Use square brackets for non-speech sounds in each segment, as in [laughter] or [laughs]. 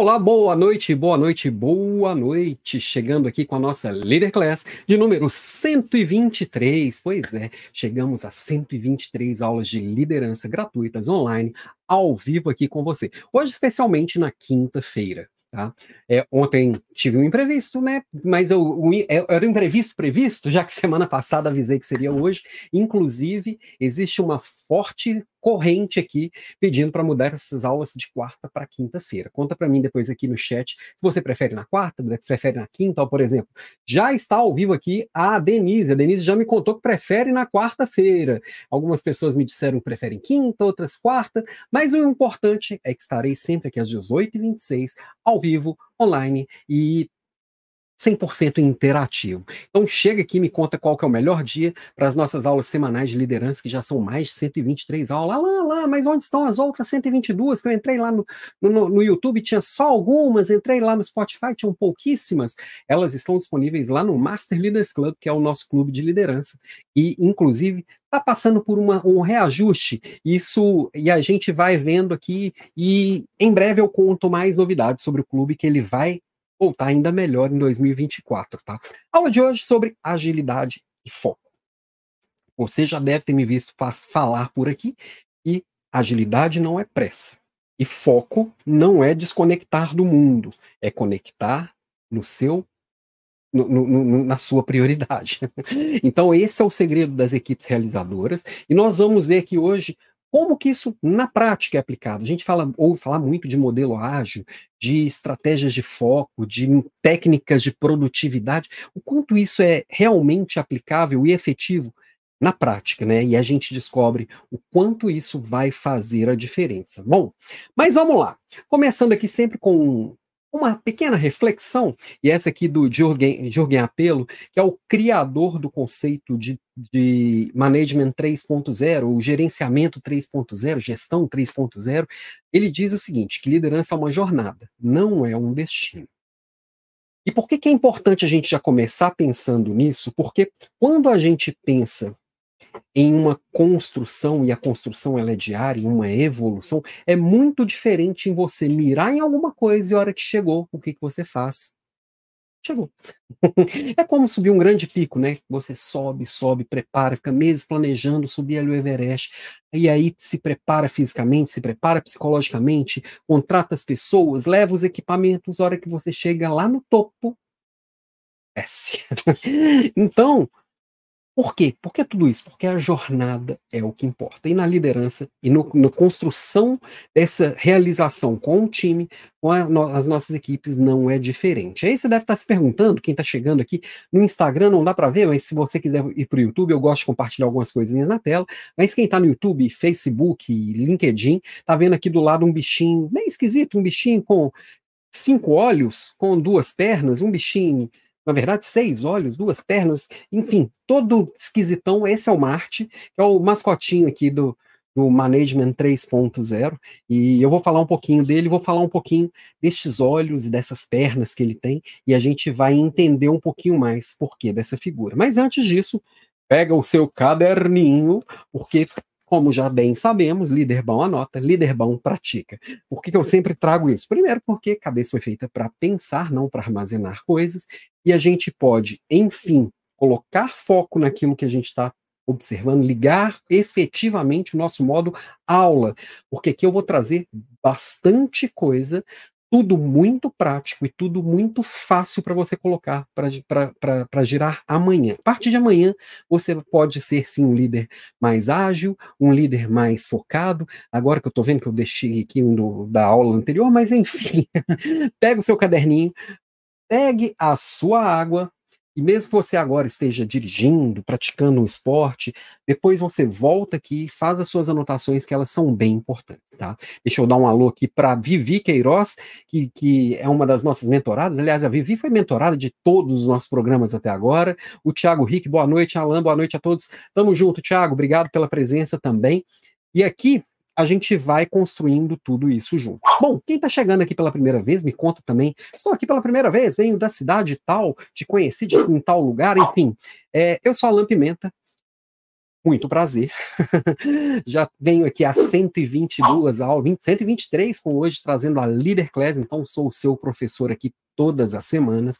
Olá, boa noite, boa noite, boa noite. Chegando aqui com a nossa Leader Class de número 123. Pois é, chegamos a 123 aulas de liderança gratuitas online, ao vivo aqui com você. Hoje, especialmente na quinta-feira. Tá? É, ontem tive um imprevisto, né? Mas eu, o, é, era um imprevisto previsto, já que semana passada avisei que seria hoje. Inclusive, existe uma forte corrente aqui pedindo para mudar essas aulas de quarta para quinta-feira. Conta para mim depois aqui no chat se você prefere na quarta, prefere na quinta, ou por exemplo. Já está ao vivo aqui a Denise. A Denise já me contou que prefere na quarta-feira. Algumas pessoas me disseram que preferem quinta, outras quarta, mas o importante é que estarei sempre aqui às 18h26, ao vivo, online e 100% interativo. Então chega aqui e me conta qual que é o melhor dia para as nossas aulas semanais de liderança, que já são mais de 123 aulas. Lá, lá, lá, mas onde estão as outras 122? Que eu entrei lá no, no, no YouTube, tinha só algumas, entrei lá no Spotify, tinham pouquíssimas. Elas estão disponíveis lá no Master Leaders Club, que é o nosso clube de liderança. E, inclusive, está passando por uma, um reajuste. Isso e a gente vai vendo aqui e em breve eu conto mais novidades sobre o clube que ele vai voltar ainda melhor em 2024, tá? Aula de hoje sobre agilidade e foco. Você já deve ter me visto falar por aqui e agilidade não é pressa. E foco não é desconectar do mundo, é conectar no seu no, no, na sua prioridade. [laughs] Então, esse é o segredo das equipes realizadoras, e nós vamos ver aqui hoje como que isso na prática é aplicado? A gente fala, ouve falar muito de modelo ágil, de estratégias de foco, de técnicas de produtividade. O quanto isso é realmente aplicável e efetivo na prática, né? E a gente descobre o quanto isso vai fazer a diferença. Bom, mas vamos lá. Começando aqui sempre com uma pequena reflexão, e essa aqui do Jürgen, Jürgen Apelo, que é o criador do conceito de, de Management 3.0, o gerenciamento 3.0, gestão 3.0, ele diz o seguinte, que liderança é uma jornada, não é um destino. E por que, que é importante a gente já começar pensando nisso? Porque quando a gente pensa em uma construção, e a construção ela é diária, uma evolução, é muito diferente em você mirar em alguma coisa e a hora que chegou, o que, que você faz? Chegou. [laughs] é como subir um grande pico, né? Você sobe, sobe, prepara, fica meses planejando subir ali o Everest, e aí se prepara fisicamente, se prepara psicologicamente, contrata as pessoas, leva os equipamentos, a hora que você chega lá no topo, [laughs] então, por quê? Por que tudo isso? Porque a jornada é o que importa. E na liderança e no, na construção dessa realização com o time, com a, no, as nossas equipes, não é diferente. Aí você deve estar se perguntando, quem está chegando aqui no Instagram não dá para ver, mas se você quiser ir para o YouTube, eu gosto de compartilhar algumas coisinhas na tela. Mas quem está no YouTube, Facebook, LinkedIn, está vendo aqui do lado um bichinho bem esquisito, um bichinho com cinco olhos, com duas pernas, um bichinho na verdade, seis olhos, duas pernas, enfim, todo esquisitão. Esse é o Marte, é o mascotinho aqui do, do Management 3.0, e eu vou falar um pouquinho dele, vou falar um pouquinho destes olhos e dessas pernas que ele tem, e a gente vai entender um pouquinho mais por que dessa figura. Mas antes disso, pega o seu caderninho, porque como já bem sabemos, líder bom anota, líder bom pratica. Por que, que eu sempre trago isso? Primeiro, porque a cabeça foi feita para pensar, não para armazenar coisas, e a gente pode, enfim, colocar foco naquilo que a gente está observando, ligar efetivamente o nosso modo aula, porque aqui eu vou trazer bastante coisa tudo muito prático e tudo muito fácil para você colocar para girar amanhã. A partir de amanhã, você pode ser sim um líder mais ágil, um líder mais focado. Agora que eu estou vendo que eu deixei aqui um do, da aula anterior, mas enfim, [laughs] pega o seu caderninho, pegue a sua água, e mesmo que você agora esteja dirigindo, praticando um esporte, depois você volta aqui, faz as suas anotações, que elas são bem importantes, tá? Deixa eu dar um alô aqui para Vivi Queiroz, que, que é uma das nossas mentoradas. Aliás, a Vivi foi mentorada de todos os nossos programas até agora. O Thiago Rick, boa noite. Alan, boa noite a todos. Tamo junto, Thiago. Obrigado pela presença também. E aqui, a gente vai construindo tudo isso junto. Bom, quem está chegando aqui pela primeira vez, me conta também. Estou aqui pela primeira vez, venho da cidade tal, te conheci de, em tal lugar, enfim. É, eu sou Alan Pimenta, muito prazer. [laughs] Já venho aqui a 122 aulas, 123 com hoje, trazendo a Leader Class, então sou o seu professor aqui todas as semanas.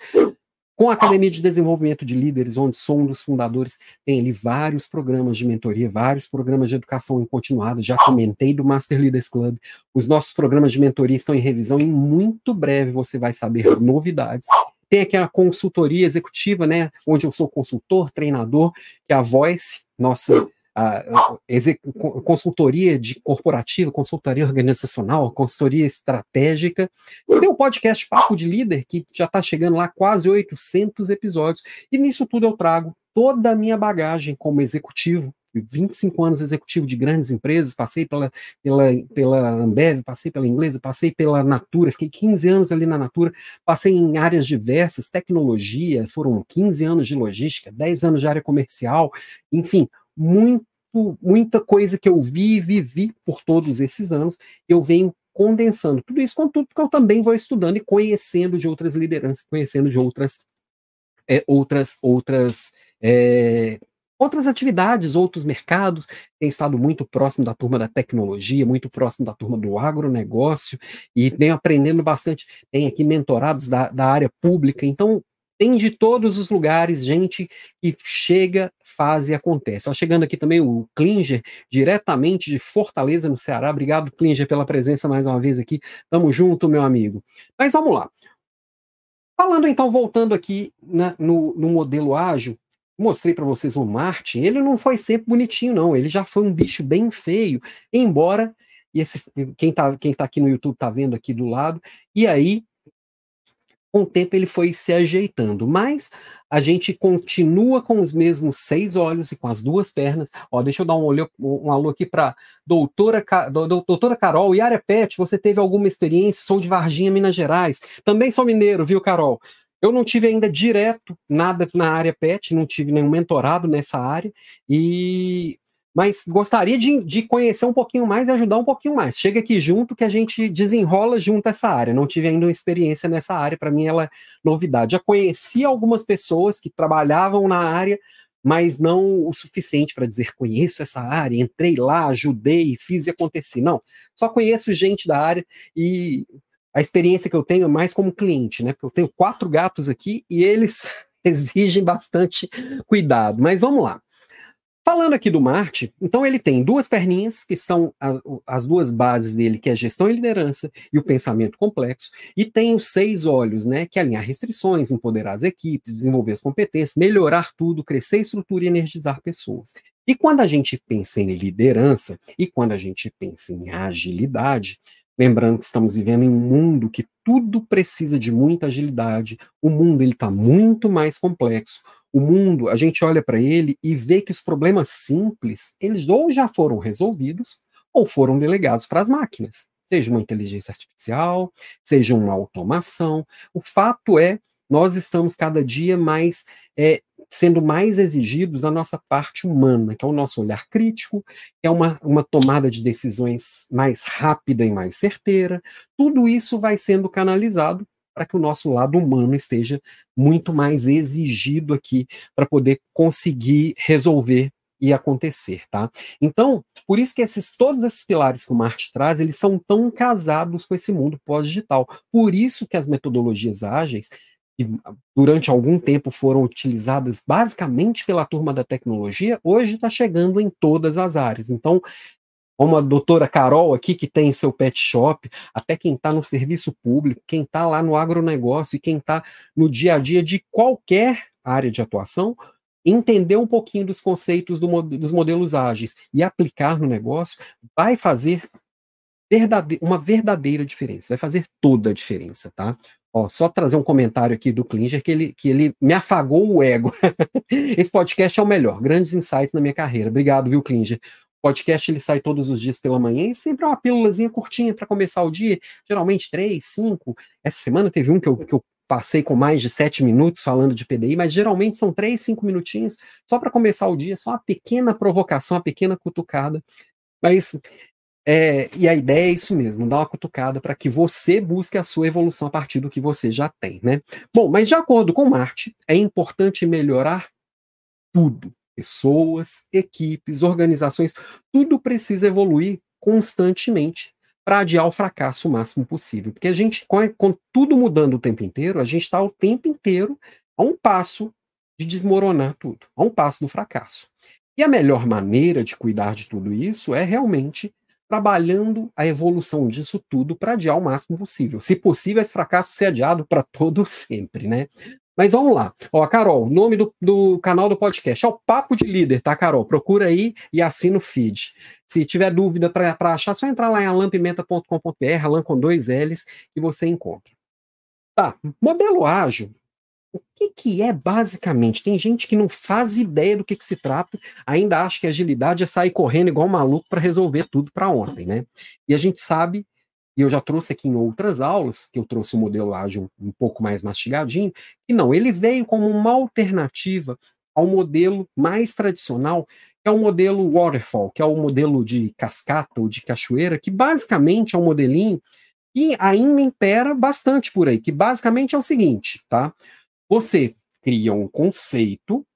Com a Academia de Desenvolvimento de Líderes, onde sou um dos fundadores, tem ali vários programas de mentoria, vários programas de educação em continuada. Já comentei do Master Leaders Club. Os nossos programas de mentoria estão em revisão e muito breve você vai saber novidades. Tem aqui a consultoria executiva, né, onde eu sou consultor, treinador, que é a Voice, nossa a, consultoria de corporativa, consultoria organizacional, consultoria estratégica. Tem o podcast Papo de Líder, que já está chegando lá quase 800 episódios. E nisso tudo eu trago toda a minha bagagem como executivo, 25 anos executivo de grandes empresas, passei pela, pela, pela Ambev, passei pela Inglesa, passei pela Natura, fiquei 15 anos ali na Natura, passei em áreas diversas, tecnologia, foram 15 anos de logística, 10 anos de área comercial, enfim, muito, muita coisa que eu vi e vivi por todos esses anos, eu venho condensando tudo isso com tudo que eu também vou estudando e conhecendo de outras lideranças, conhecendo de outras é, outras outras é, outras atividades, outros mercados, tem estado muito próximo da turma da tecnologia, muito próximo da turma do agronegócio, e venho aprendendo bastante. Tem aqui mentorados da, da área pública, então tem de todos os lugares gente que chega, faz e acontece. Ó, chegando aqui também o Klinger, diretamente de Fortaleza, no Ceará. Obrigado, Klinger, pela presença mais uma vez aqui. Tamo junto, meu amigo. Mas vamos lá. Falando então, voltando aqui na, no, no modelo ágil, mostrei para vocês o Martin. Ele não foi sempre bonitinho, não. Ele já foi um bicho bem feio, embora. E esse, quem está quem tá aqui no YouTube está vendo aqui do lado. E aí, com o tempo ele foi se ajeitando, mas a gente continua com os mesmos seis olhos e com as duas pernas. Ó, deixa eu dar um, olho, um alô aqui para doutora, doutora Carol. Área Pet, você teve alguma experiência? Sou de Varginha, Minas Gerais. Também sou mineiro, viu, Carol? Eu não tive ainda direto nada na área pet, não tive nenhum mentorado nessa área, e mas gostaria de, de, conhecer um pouquinho mais e ajudar um pouquinho mais. Chega aqui junto que a gente desenrola junto essa área. Não tive ainda uma experiência nessa área, para mim ela é novidade. Já conheci algumas pessoas que trabalhavam na área, mas não o suficiente para dizer conheço essa área, entrei lá, ajudei, fiz e aconteci. Não, só conheço gente da área e a experiência que eu tenho é mais como cliente, né? Porque eu tenho quatro gatos aqui e eles [laughs] exigem bastante cuidado. Mas vamos lá. Falando aqui do Marte, então ele tem duas perninhas, que são a, as duas bases dele, que é gestão e liderança e o pensamento complexo, e tem os seis olhos, né, que é alinhar restrições, empoderar as equipes, desenvolver as competências, melhorar tudo, crescer estrutura e energizar pessoas. E quando a gente pensa em liderança e quando a gente pensa em agilidade, lembrando que estamos vivendo em um mundo que tudo precisa de muita agilidade, o mundo ele está muito mais complexo, o mundo, a gente olha para ele e vê que os problemas simples, eles ou já foram resolvidos ou foram delegados para as máquinas, seja uma inteligência artificial, seja uma automação. O fato é, nós estamos cada dia mais é, sendo mais exigidos da nossa parte humana, que é o nosso olhar crítico, que é uma, uma tomada de decisões mais rápida e mais certeira. Tudo isso vai sendo canalizado para que o nosso lado humano esteja muito mais exigido aqui para poder conseguir resolver e acontecer, tá? Então, por isso que esses todos esses pilares que o Marte traz, eles são tão casados com esse mundo pós-digital. Por isso que as metodologias ágeis que durante algum tempo foram utilizadas basicamente pela turma da tecnologia, hoje está chegando em todas as áreas. Então, como a doutora Carol aqui, que tem seu pet shop, até quem está no serviço público, quem está lá no agronegócio e quem está no dia a dia de qualquer área de atuação, entender um pouquinho dos conceitos do, dos modelos ágeis e aplicar no negócio, vai fazer verdade, uma verdadeira diferença, vai fazer toda a diferença, tá? Ó, só trazer um comentário aqui do Klinger que ele, que ele me afagou o ego. [laughs] Esse podcast é o melhor, grandes insights na minha carreira. Obrigado, viu, Klinger? Podcast ele sai todos os dias pela manhã e sempre é uma pílulazinha curtinha para começar o dia, geralmente três, cinco. Essa semana teve um que eu, que eu passei com mais de sete minutos falando de PDI, mas geralmente são três, cinco minutinhos só para começar o dia, só uma pequena provocação, uma pequena cutucada. Mas é, e a ideia é isso mesmo, dar uma cutucada para que você busque a sua evolução a partir do que você já tem, né? Bom, mas de acordo com Marte, é importante melhorar tudo pessoas, equipes, organizações, tudo precisa evoluir constantemente para adiar o fracasso o máximo possível. Porque a gente, com, com tudo mudando o tempo inteiro, a gente está o tempo inteiro a um passo de desmoronar tudo, a um passo do fracasso. E a melhor maneira de cuidar de tudo isso é realmente trabalhando a evolução disso tudo para adiar o máximo possível. Se possível, esse fracasso ser adiado para [laughs] todo sempre, né? Mas vamos lá. Ó, Carol, nome do, do canal do podcast é o Papo de Líder, tá, Carol? Procura aí e assina o feed. Se tiver dúvida para achar, é só entrar lá em alampimenta.com.br, alan com dois L's, e você encontra. Tá, modelo ágil o que, que é basicamente? Tem gente que não faz ideia do que, que se trata, ainda acha que agilidade é sair correndo igual um maluco para resolver tudo para ontem, né? E a gente sabe, e eu já trouxe aqui em outras aulas, que eu trouxe o modelo ágil um pouco mais mastigadinho, que não, ele veio como uma alternativa ao modelo mais tradicional, que é o modelo waterfall, que é o modelo de cascata ou de cachoeira, que basicamente é um modelinho que ainda impera bastante por aí, que basicamente é o seguinte, tá? Você cria um conceito,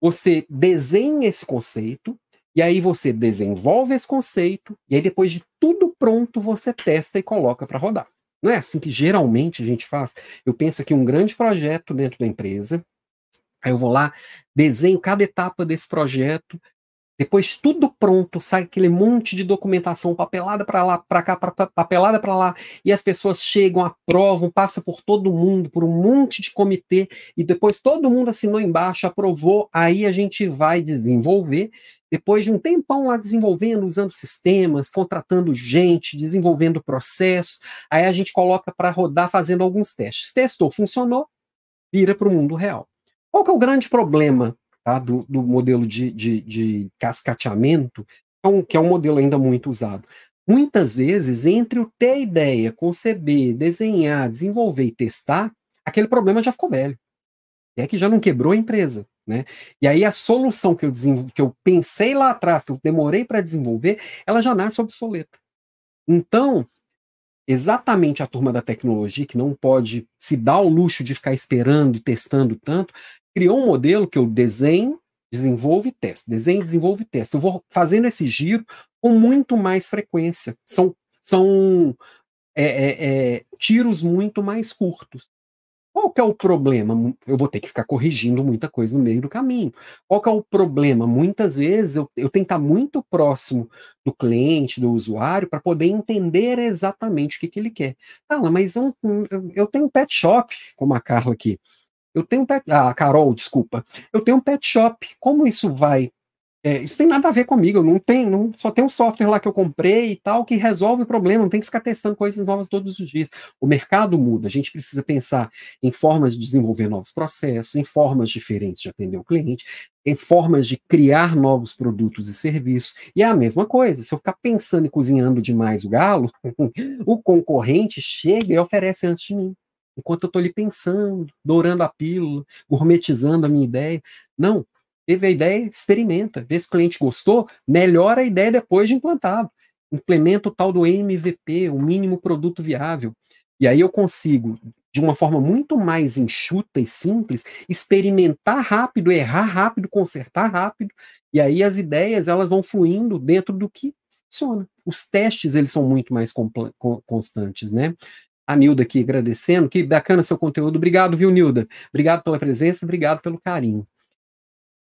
você desenha esse conceito, e aí você desenvolve esse conceito, e aí depois de tudo pronto, você testa e coloca para rodar. Não é assim que geralmente a gente faz. Eu penso aqui um grande projeto dentro da empresa, aí eu vou lá, desenho cada etapa desse projeto, depois tudo pronto, sai aquele monte de documentação, papelada para lá, para cá, pra, papelada para lá, e as pessoas chegam, aprovam, passa por todo mundo, por um monte de comitê, e depois todo mundo assinou embaixo, aprovou, aí a gente vai desenvolver. Depois de um tempão lá desenvolvendo, usando sistemas, contratando gente, desenvolvendo processos, aí a gente coloca para rodar fazendo alguns testes. Testou, funcionou, vira para o mundo real. Qual que é o grande problema tá? do, do modelo de, de, de cascateamento, que é, um, é modelo ainda muito usado. Muitas vezes, entre o ter ideia, conceber, desenhar, desenvolver e testar, aquele problema já ficou velho. É que já não quebrou a empresa. Né? E aí a solução que eu, que eu pensei lá atrás, que eu demorei para desenvolver, ela já nasce obsoleta. Então, exatamente a turma da tecnologia, que não pode se dar o luxo de ficar esperando e testando tanto, criou um modelo que eu desenho, desenvolvo e testo, desenho, desenvolvo e testo. Eu vou fazendo esse giro com muito mais frequência. São, são é, é, é, tiros muito mais curtos. Qual que é o problema? Eu vou ter que ficar corrigindo muita coisa no meio do caminho. Qual que é o problema? Muitas vezes eu, eu tenho que estar muito próximo do cliente, do usuário, para poder entender exatamente o que, que ele quer. Ah, mas eu, eu tenho um pet shop, como a Carla aqui. Eu tenho um pet. Ah, Carol, desculpa. Eu tenho um pet shop. Como isso vai? É, isso tem nada a ver comigo. Não tenho, não, só tem um software lá que eu comprei e tal que resolve o problema. Não tem que ficar testando coisas novas todos os dias. O mercado muda. A gente precisa pensar em formas de desenvolver novos processos, em formas diferentes de atender o cliente, em formas de criar novos produtos e serviços. E é a mesma coisa. Se eu ficar pensando e cozinhando demais o galo, [laughs] o concorrente chega e oferece antes de mim enquanto eu estou ali pensando, dourando a pílula, gourmetizando a minha ideia. Não, teve a ideia, experimenta, vê se o cliente gostou, melhora a ideia depois de implantado. Implementa o tal do MVP, o mínimo produto viável. E aí eu consigo, de uma forma muito mais enxuta e simples, experimentar rápido, errar rápido, consertar rápido, e aí as ideias elas vão fluindo dentro do que funciona. Os testes eles são muito mais constantes, né? A Nilda aqui agradecendo. Que bacana seu conteúdo. Obrigado, viu, Nilda? Obrigado pela presença, obrigado pelo carinho.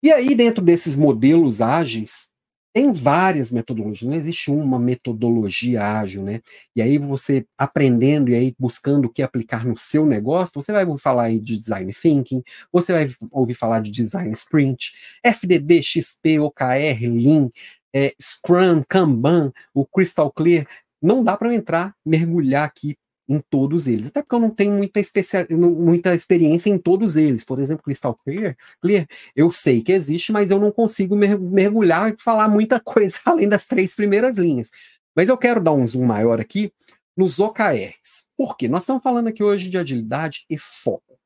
E aí, dentro desses modelos ágeis, tem várias metodologias, não existe uma metodologia ágil, né? E aí você aprendendo e aí buscando o que aplicar no seu negócio, você vai ouvir falar aí de design thinking, você vai ouvir falar de design sprint, FDD, XP, OKR, Lean, é, Scrum, Kanban, o Crystal Clear. Não dá para entrar, mergulhar aqui em todos eles. Até porque eu não tenho muita, especia, muita experiência em todos eles. Por exemplo, Crystal Clear, Clear, eu sei que existe, mas eu não consigo mergulhar e falar muita [laughs] coisa além das três primeiras linhas. Mas eu quero dar um zoom maior aqui nos OKRs. Por quê? Nós estamos falando aqui hoje de agilidade e foco.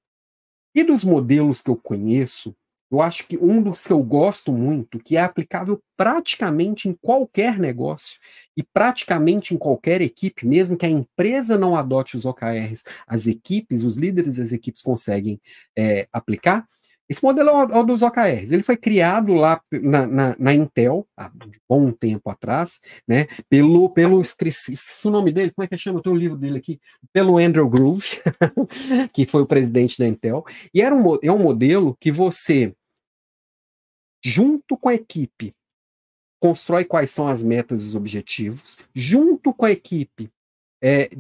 E dos modelos que eu conheço, eu acho que um dos que eu gosto muito, que é aplicável praticamente em qualquer negócio e praticamente em qualquer equipe, mesmo que a empresa não adote os OKRs, as equipes, os líderes das equipes conseguem é, aplicar, Esse modelo é o dos OKRs. Ele foi criado lá na, na, na, Intel, há um bom tempo atrás, né? Pelo, pelo esqueci, o nome dele, como é que chama? Eu tenho o livro dele aqui, pelo Andrew Groove, [laughs] que foi o presidente da Intel. E era um, é um modelo que você, junto com a equipe, constrói quais são as metas e os objetivos, junto com a equipe, é,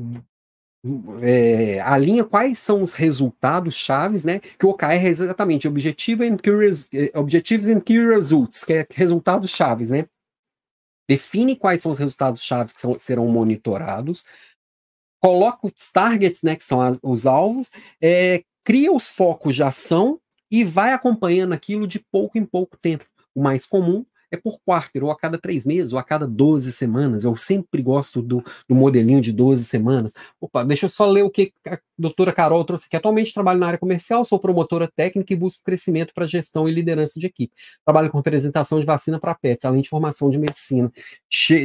é, alinha quais são os resultados chaves, né? Que o OKR é exatamente Objective and Key, é, Objectives and Key Results, que é resultados chaves, né? Define quais são os resultados chaves que são, serão monitorados, coloca os targets, né? Que são as, os alvos, é, cria os focos de ação e vai acompanhando aquilo de pouco em pouco tempo. O mais comum é por quarter, ou a cada três meses, ou a cada 12 semanas. Eu sempre gosto do, do modelinho de 12 semanas. Opa, deixa eu só ler o que a doutora Carol trouxe aqui. Atualmente trabalho na área comercial, sou promotora técnica e busco crescimento para gestão e liderança de equipe. Trabalho com apresentação de vacina para pets, além de formação de medicina,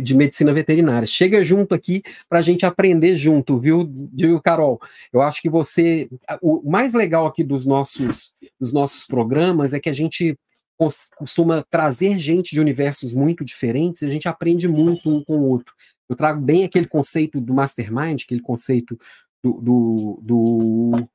de medicina veterinária. Chega junto aqui para a gente aprender junto, viu, viu, Carol? Eu acho que você. O mais legal aqui dos nossos, dos nossos programas é que a gente costuma trazer gente de universos muito diferentes, e a gente aprende muito um com o outro. Eu trago bem aquele conceito do mastermind, aquele conceito do, do, do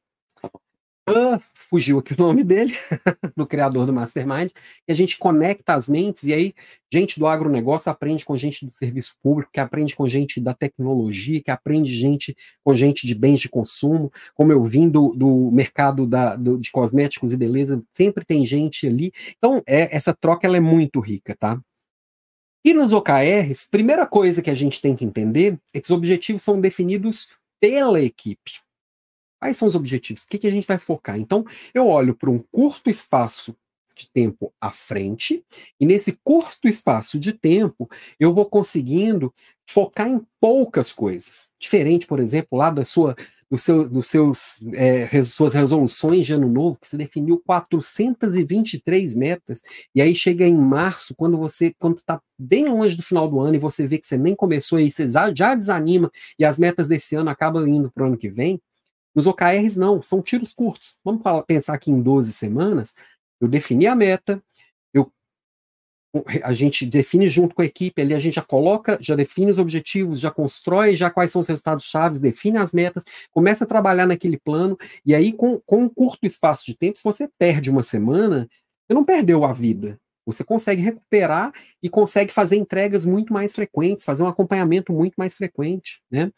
Uh, fugiu aqui o nome dele, [laughs] do criador do Mastermind, e a gente conecta as mentes, e aí gente do agronegócio aprende com gente do serviço público, que aprende com gente da tecnologia, que aprende gente com gente de bens de consumo, como eu vim do, do mercado da, do, de cosméticos e beleza, sempre tem gente ali. Então, é, essa troca ela é muito rica, tá? E nos OKRs, primeira coisa que a gente tem que entender é que os objetivos são definidos pela equipe. Quais são os objetivos? O que, que a gente vai focar? Então, eu olho para um curto espaço de tempo à frente, e nesse curto espaço de tempo, eu vou conseguindo focar em poucas coisas. Diferente, por exemplo, lá da sua, do seu, dos seus, é, suas resoluções de ano novo, que você definiu 423 metas, e aí chega em março, quando você quando está bem longe do final do ano e você vê que você nem começou, e você já desanima, e as metas desse ano acabam indo para o ano que vem, nos OKRs, não, são tiros curtos. Vamos pensar aqui em 12 semanas. Eu defini a meta, eu, a gente define junto com a equipe ali, a gente já coloca, já define os objetivos, já constrói já quais são os resultados chaves, define as metas, começa a trabalhar naquele plano, e aí, com, com um curto espaço de tempo, se você perde uma semana, você não perdeu a vida. Você consegue recuperar e consegue fazer entregas muito mais frequentes, fazer um acompanhamento muito mais frequente, né?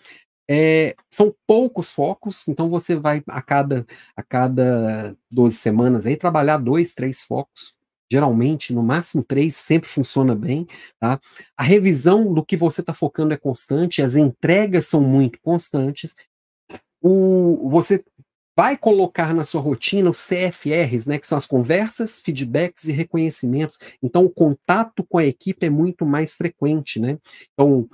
É, são poucos focos, então você vai a cada, a cada 12 semanas aí trabalhar dois, três focos, geralmente, no máximo três, sempre funciona bem. Tá? A revisão do que você está focando é constante, as entregas são muito constantes. O, você vai colocar na sua rotina os CFRs, né, que são as conversas, feedbacks e reconhecimentos. Então, o contato com a equipe é muito mais frequente, né? Então,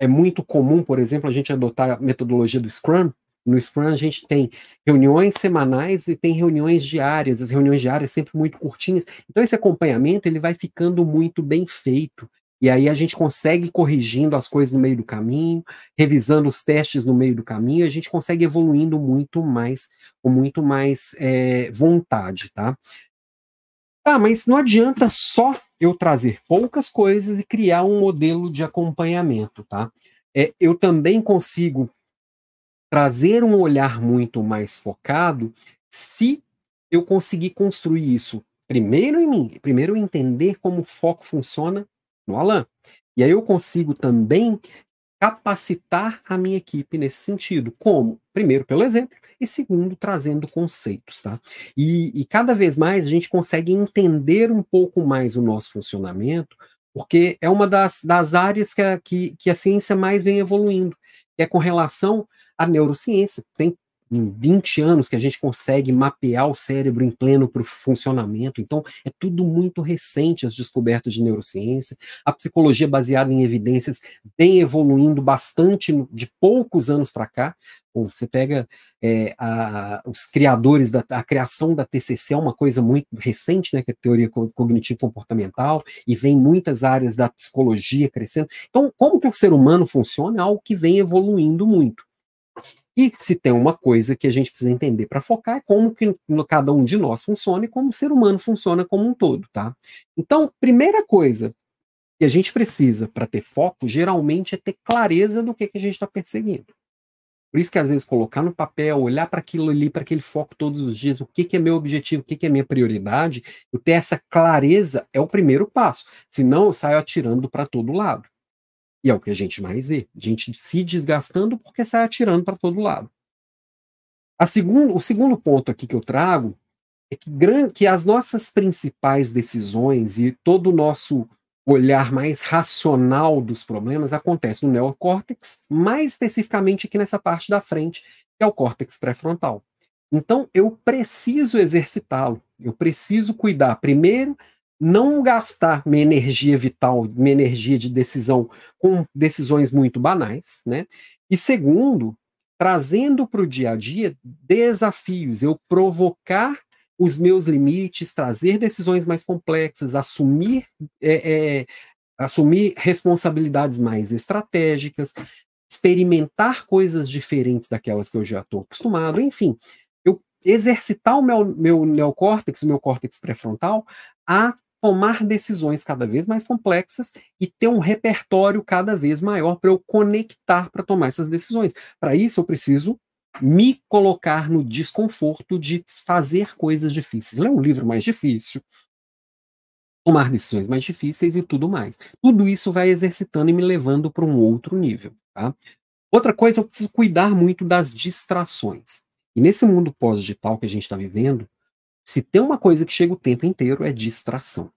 é muito comum, por exemplo, a gente adotar a metodologia do Scrum. No Scrum a gente tem reuniões semanais e tem reuniões diárias. As reuniões diárias sempre muito curtinhas. Então esse acompanhamento ele vai ficando muito bem feito. E aí a gente consegue corrigindo as coisas no meio do caminho, revisando os testes no meio do caminho, a gente consegue evoluindo muito mais, com muito mais é, vontade, tá? Ah, mas não adianta só eu trazer poucas coisas e criar um modelo de acompanhamento, tá? É, eu também consigo trazer um olhar muito mais focado se eu conseguir construir isso primeiro em mim, primeiro entender como o foco funciona no Alan. E aí eu consigo também capacitar a minha equipe nesse sentido. Como? Primeiro, pelo exemplo, e segundo, trazendo conceitos, tá? E, e cada vez mais a gente consegue entender um pouco mais o nosso funcionamento, porque é uma das, das áreas que a, que, que a ciência mais vem evoluindo, é com relação à neurociência. Tem em 20 anos que a gente consegue mapear o cérebro em pleno para o funcionamento. Então, é tudo muito recente as descobertas de neurociência. A psicologia baseada em evidências vem evoluindo bastante de poucos anos para cá. você pega é, a, os criadores da a criação da TCC é uma coisa muito recente, né, que é a teoria cognitivo comportamental, e vem muitas áreas da psicologia crescendo. Então, como que o ser humano funciona é algo que vem evoluindo muito. E se tem uma coisa que a gente precisa entender para focar é como que cada um de nós funciona e como o ser humano funciona como um todo, tá? Então, primeira coisa que a gente precisa para ter foco, geralmente, é ter clareza do que, que a gente está perseguindo. Por isso que às vezes colocar no papel, olhar para aquilo ali, para aquele foco todos os dias, o que, que é meu objetivo, o que, que é minha prioridade, ter essa clareza é o primeiro passo. Senão eu saio atirando para todo lado. E é o que a gente mais vê. Gente se desgastando porque sai atirando para todo lado. Segundo, o segundo ponto aqui que eu trago é que, que as nossas principais decisões e todo o nosso olhar mais racional dos problemas acontece no neocórtex, mais especificamente aqui nessa parte da frente, que é o córtex pré-frontal. Então, eu preciso exercitá-lo, eu preciso cuidar, primeiro, não gastar minha energia vital, minha energia de decisão com decisões muito banais, né? E segundo, trazendo para o dia a dia desafios, eu provocar os meus limites, trazer decisões mais complexas, assumir, é, é, assumir responsabilidades mais estratégicas, experimentar coisas diferentes daquelas que eu já estou acostumado, enfim, eu exercitar o meu, meu neocórtex, o meu córtex pré-frontal, a tomar decisões cada vez mais complexas e ter um repertório cada vez maior para eu conectar para tomar essas decisões. Para isso, eu preciso me colocar no desconforto de fazer coisas difíceis. Ler um livro mais difícil, tomar decisões mais difíceis e tudo mais. Tudo isso vai exercitando e me levando para um outro nível. Tá? Outra coisa, eu preciso cuidar muito das distrações. E nesse mundo pós-digital que a gente está vivendo, se tem uma coisa que chega o tempo inteiro é distração.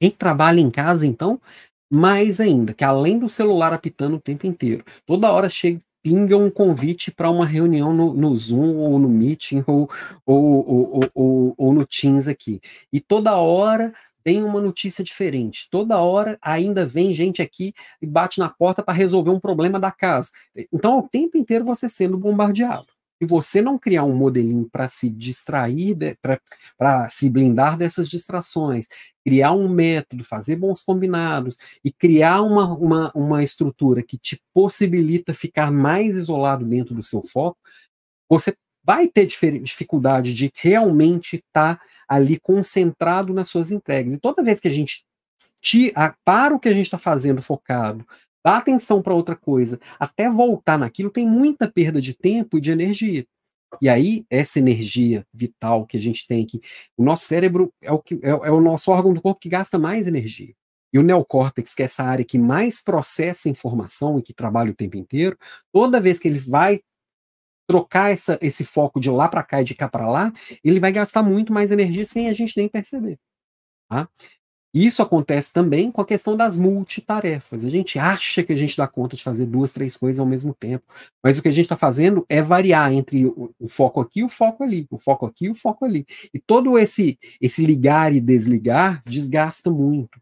Quem trabalha em casa, então, mais ainda, que além do celular apitando o tempo inteiro, toda hora chega, pinga um convite para uma reunião no, no, Zoom ou no Meeting ou, ou, ou, ou, no Teams aqui. E toda hora tem uma notícia diferente. Toda hora ainda vem gente aqui e bate na porta para resolver um problema da casa. Então, o tempo inteiro você sendo bombardeado. Se você não criar um modelinho para se distrair, para se blindar dessas distrações, criar um método, fazer bons combinados e criar uma, uma, uma estrutura que te possibilita ficar mais isolado dentro do seu foco, você vai ter dificuldade de realmente estar tá ali concentrado nas suas entregas. E toda vez que a gente te, para o que a gente está fazendo focado, dá atenção para outra coisa, até voltar naquilo, tem muita perda de tempo e de energia. E aí, essa energia vital que a gente tem aqui, o nosso cérebro é o, que, é, é o nosso órgão do corpo que gasta mais energia. E o neocórtex, que é essa área que mais processa informação e que trabalha o tempo inteiro, toda vez que ele vai trocar essa, esse foco de lá para cá e de cá para lá, ele vai gastar muito mais energia sem a gente nem perceber. Tá? Isso acontece também com a questão das multitarefas. A gente acha que a gente dá conta de fazer duas, três coisas ao mesmo tempo, mas o que a gente está fazendo é variar entre o, o, foco aqui e o foco ali, o foco aqui e o foco ali. E todo esse, esse ligar e desligar desgasta muito.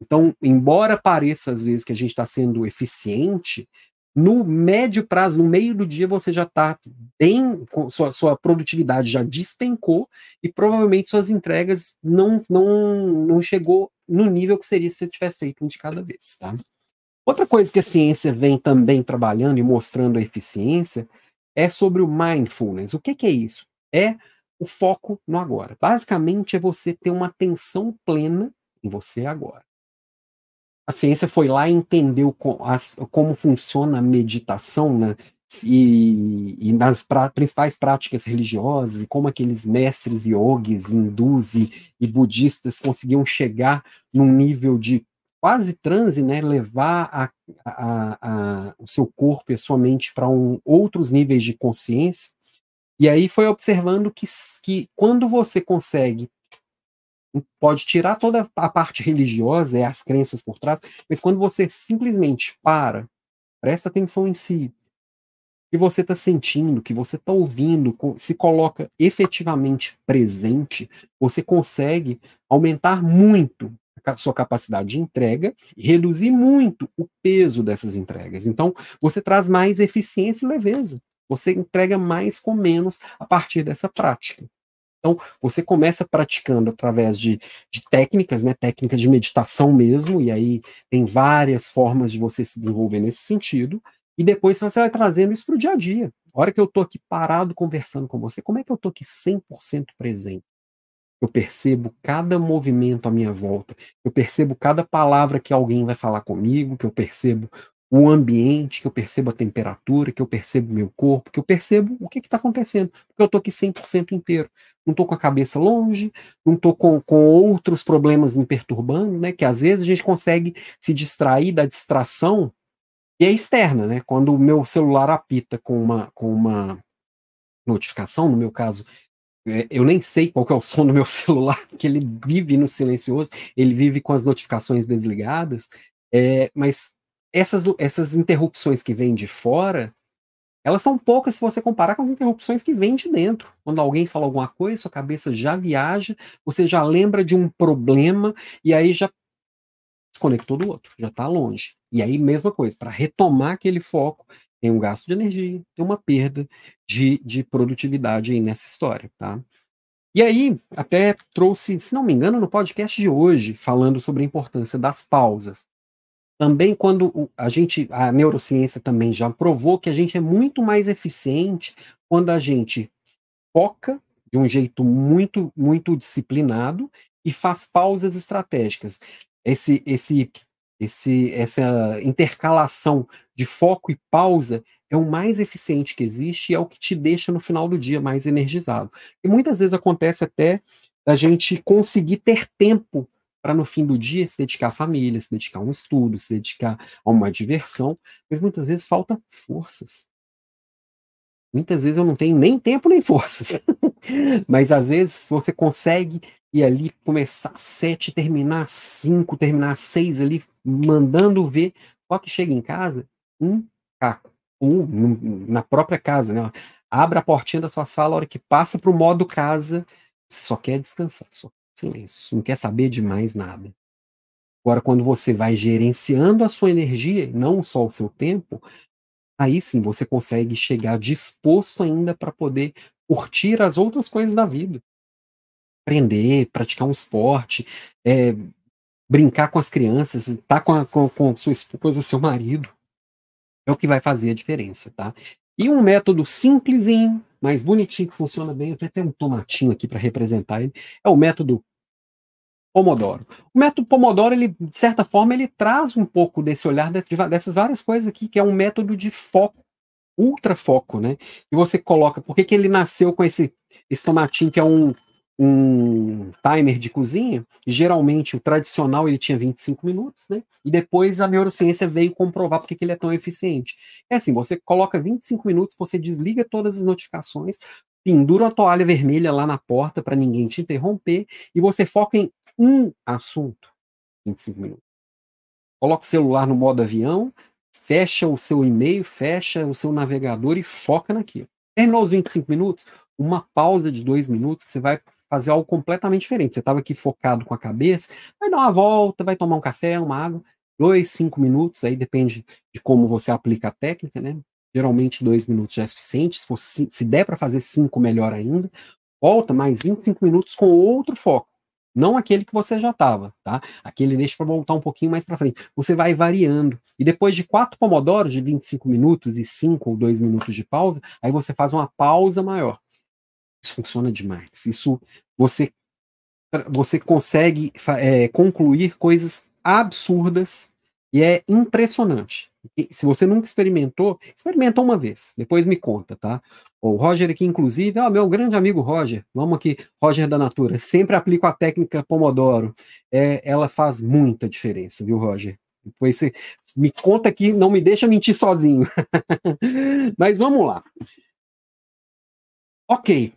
Então, embora pareça às vezes que a gente está sendo eficiente, no médio prazo, no meio do dia, você já está bem, sua, sua produtividade já despencou e provavelmente suas entregas não, não, não chegou no nível que seria se você tivesse feito um de cada vez. Tá? Outra coisa que a ciência vem também trabalhando e mostrando a eficiência é sobre o mindfulness. O que, que é isso? É o foco no agora. Basicamente é você ter uma atenção plena em você agora a ciência foi lá e entendeu como, as, como funciona a meditação, né? E, e nas pra, principais práticas religiosas, e como aqueles mestres yogis, hindus e, e budistas conseguiam chegar num nível de quase transe, né, levar a, a, a, o seu corpo e a sua mente para um, outros níveis de consciência. E aí foi observando que, que quando você consegue pode tirar toda a parte religiosa, é as crenças por trás, mas quando você simplesmente para, presta atenção em si, que você está sentindo, que você está ouvindo, se coloca efetivamente presente, você consegue aumentar muito a sua capacidade de entrega e reduzir muito o peso dessas entregas. Então, você traz mais eficiência e leveza. Você entrega mais com menos a partir dessa prática. Então, você começa praticando através de, de técnicas, né, técnicas de meditação mesmo, e aí tem várias formas de você se desenvolver nesse sentido, E depois você vai trazendo isso para o dia a dia. A hora que eu estou aqui parado conversando com você, como é que eu estou aqui 100% presente? Eu percebo cada movimento à minha volta, eu percebo cada palavra que alguém vai falar comigo, que eu percebo o ambiente, que eu percebo a temperatura, que eu percebo meu corpo, que eu percebo o que está acontecendo, porque eu estou aqui 100% inteiro. Não estou com a cabeça longe, não estou com, com outros problemas me perturbando, né? Que às vezes a gente consegue se distrair da distração e é externa, né? Quando o meu celular apita com uma, com uma notificação, no meu caso, é, eu nem sei qual é o som do meu [laughs] celular, que ele vive no silencioso, ele vive com as notificações desligadas, é, mas essas, essas interrupções que vêm de fora, elas são poucas se você comparar com as interrupções que vêm de dentro. Quando alguém fala alguma coisa, sua cabeça já viaja, você já lembra de um problema e aí já desconectou do outro, já está longe. E aí, mesma coisa, para retomar aquele foco, tem um gasto de energia, tem uma perda de, de produtividade aí nessa história, tá? E aí, até trouxe, se não me engano, no podcast de hoje, falando sobre a importância das pausas. Também quando a gente, a neurociência também já provou que a gente é muito mais eficiente quando a gente foca de um jeito muito, muito disciplinado e faz pausas estratégicas. Esse, esse, esse, essa intercalação de foco e pausa é o mais eficiente que existe e é o que te deixa no final do dia mais energizado. E muitas vezes acontece até da gente conseguir ter tempo para no fim do dia se dedicar à família, se dedicar a um estudo, se dedicar a uma diversão, mas muitas vezes falta forças. Muitas vezes eu não tenho nem tempo nem forças. [laughs] mas às vezes você consegue ir ali começar às sete, terminar às cinco, terminar às seis ali, mandando ver, só que chega em casa, um caco, um na própria casa, né? Abre a portinha da sua sala, a hora que passa para o modo casa, você só quer descansar, só silêncio, não quer saber de mais nada. Agora, quando você vai gerenciando a sua energia, não só o seu tempo, aí sim você consegue chegar disposto ainda para poder curtir as outras coisas da vida. Aprender, praticar um esporte, é, brincar com as crianças, estar tá com, a, com, com sua esposa, seu marido. É o que vai fazer a diferença, tá? E um método simplesinho, mais bonitinho, que funciona bem, eu tenho até um tomatinho aqui para representar ele, é o método Pomodoro. O método Pomodoro, ele, de certa forma, ele traz um pouco desse olhar dessas várias coisas aqui, que é um método de foco, ultra foco, né? E você coloca, por que, que ele nasceu com esse, esse tomatinho que é um, um timer de cozinha, geralmente o tradicional ele tinha 25 minutos, né? E depois a neurociência veio comprovar porque que ele é tão eficiente. É assim, você coloca 25 minutos, você desliga todas as notificações, pendura a toalha vermelha lá na porta para ninguém te interromper e você foca em um assunto 25 minutos. Coloca o celular no modo avião, fecha o seu e-mail, fecha o seu navegador e foca naquilo. Terminou os 25 minutos, uma pausa de dois minutos que você vai fazer algo completamente diferente. Você estava aqui focado com a cabeça, vai dar uma volta, vai tomar um café, uma água, dois, cinco minutos, aí depende de como você aplica a técnica, né? Geralmente dois minutos já é suficiente, se, for, se der para fazer cinco, melhor ainda. Volta mais 25 minutos com outro foco não aquele que você já estava, tá? Aquele deixa para voltar um pouquinho mais para frente. Você vai variando. E depois de quatro pomodoros de 25 minutos e 5 ou 2 minutos de pausa, aí você faz uma pausa maior. Isso funciona demais. Isso você você consegue é, concluir coisas absurdas e é impressionante. Se você nunca experimentou, experimenta uma vez, depois me conta, tá? O Roger aqui, inclusive, ó, meu grande amigo Roger, vamos aqui, Roger da Natura, sempre aplico a técnica Pomodoro. É, ela faz muita diferença, viu, Roger? Depois você me conta aqui, não me deixa mentir sozinho. [laughs] Mas vamos lá. Ok,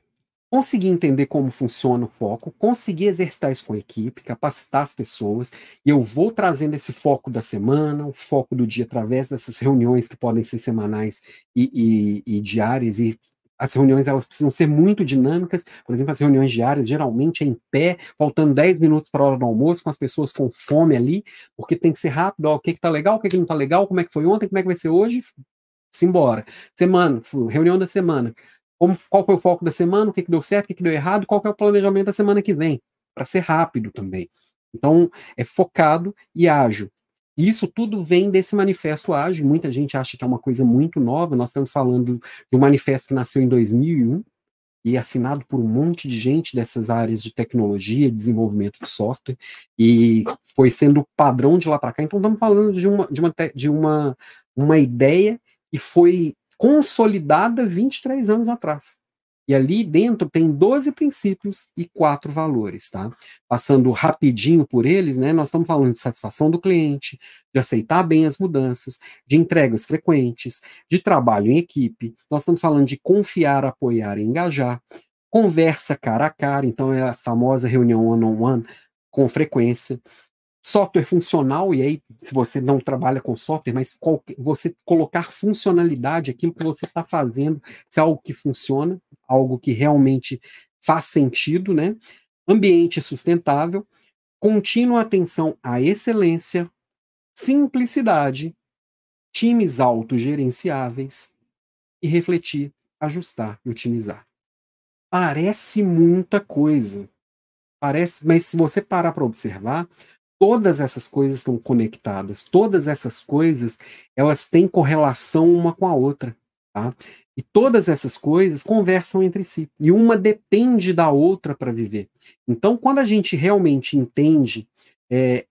conseguir entender como funciona o foco, conseguir exercitar isso com a equipe, capacitar as pessoas, e eu vou trazendo esse foco da semana, o foco do dia através dessas reuniões que podem ser semanais e, e, e diárias, e as reuniões elas precisam ser muito dinâmicas, por exemplo, as reuniões diárias geralmente é em pé, faltando 10 minutos para a hora do almoço, com as pessoas com fome ali, porque tem que ser rápido, ó, o que está legal, o que, que não está legal, como é que foi ontem, como é que vai ser hoje, simbora. Semana, reunião da semana como, qual foi o foco da semana, o que, que deu certo, o que, que deu errado, qual é o planejamento da semana que vem, para ser rápido também. Então, é focado e ágil. Isso tudo vem desse manifesto ágil. Muita gente acha que é uma coisa muito nova. Nós estamos falando de um manifesto que nasceu em 2001 e assinado por um monte de gente dessas áreas de tecnologia, desenvolvimento de software, e foi sendo padrão de lá para cá. Então, estamos falando de uma, de uma, de uma, uma ideia que foi consolidada 23 anos atrás. E ali dentro tem 12 princípios e quatro valores, tá? Passando rapidinho por eles, né? Nós estamos falando de satisfação do cliente, de aceitar bem as mudanças, de entregas frequentes, de trabalho em equipe. Nós estamos falando de confiar, apoiar e engajar. Conversa cara a cara, então é a famosa reunião one-on-one -on -one, com frequência software funcional, e aí, se você não trabalha com software, mas você colocar funcionalidade, aquilo que você está fazendo, se é algo que funciona, algo que realmente faz sentido, né? Ambiente sustentável, contínua atenção à excelência, simplicidade, times autogerenciáveis e refletir, ajustar e otimizar. Parece muita coisa. Parece, mas se você parar para observar, todas essas coisas estão conectadas, todas essas coisas, elas têm correlação uma com a outra, tá? E todas essas coisas conversam entre si, e uma depende da outra para viver. Então, quando a gente realmente entende é,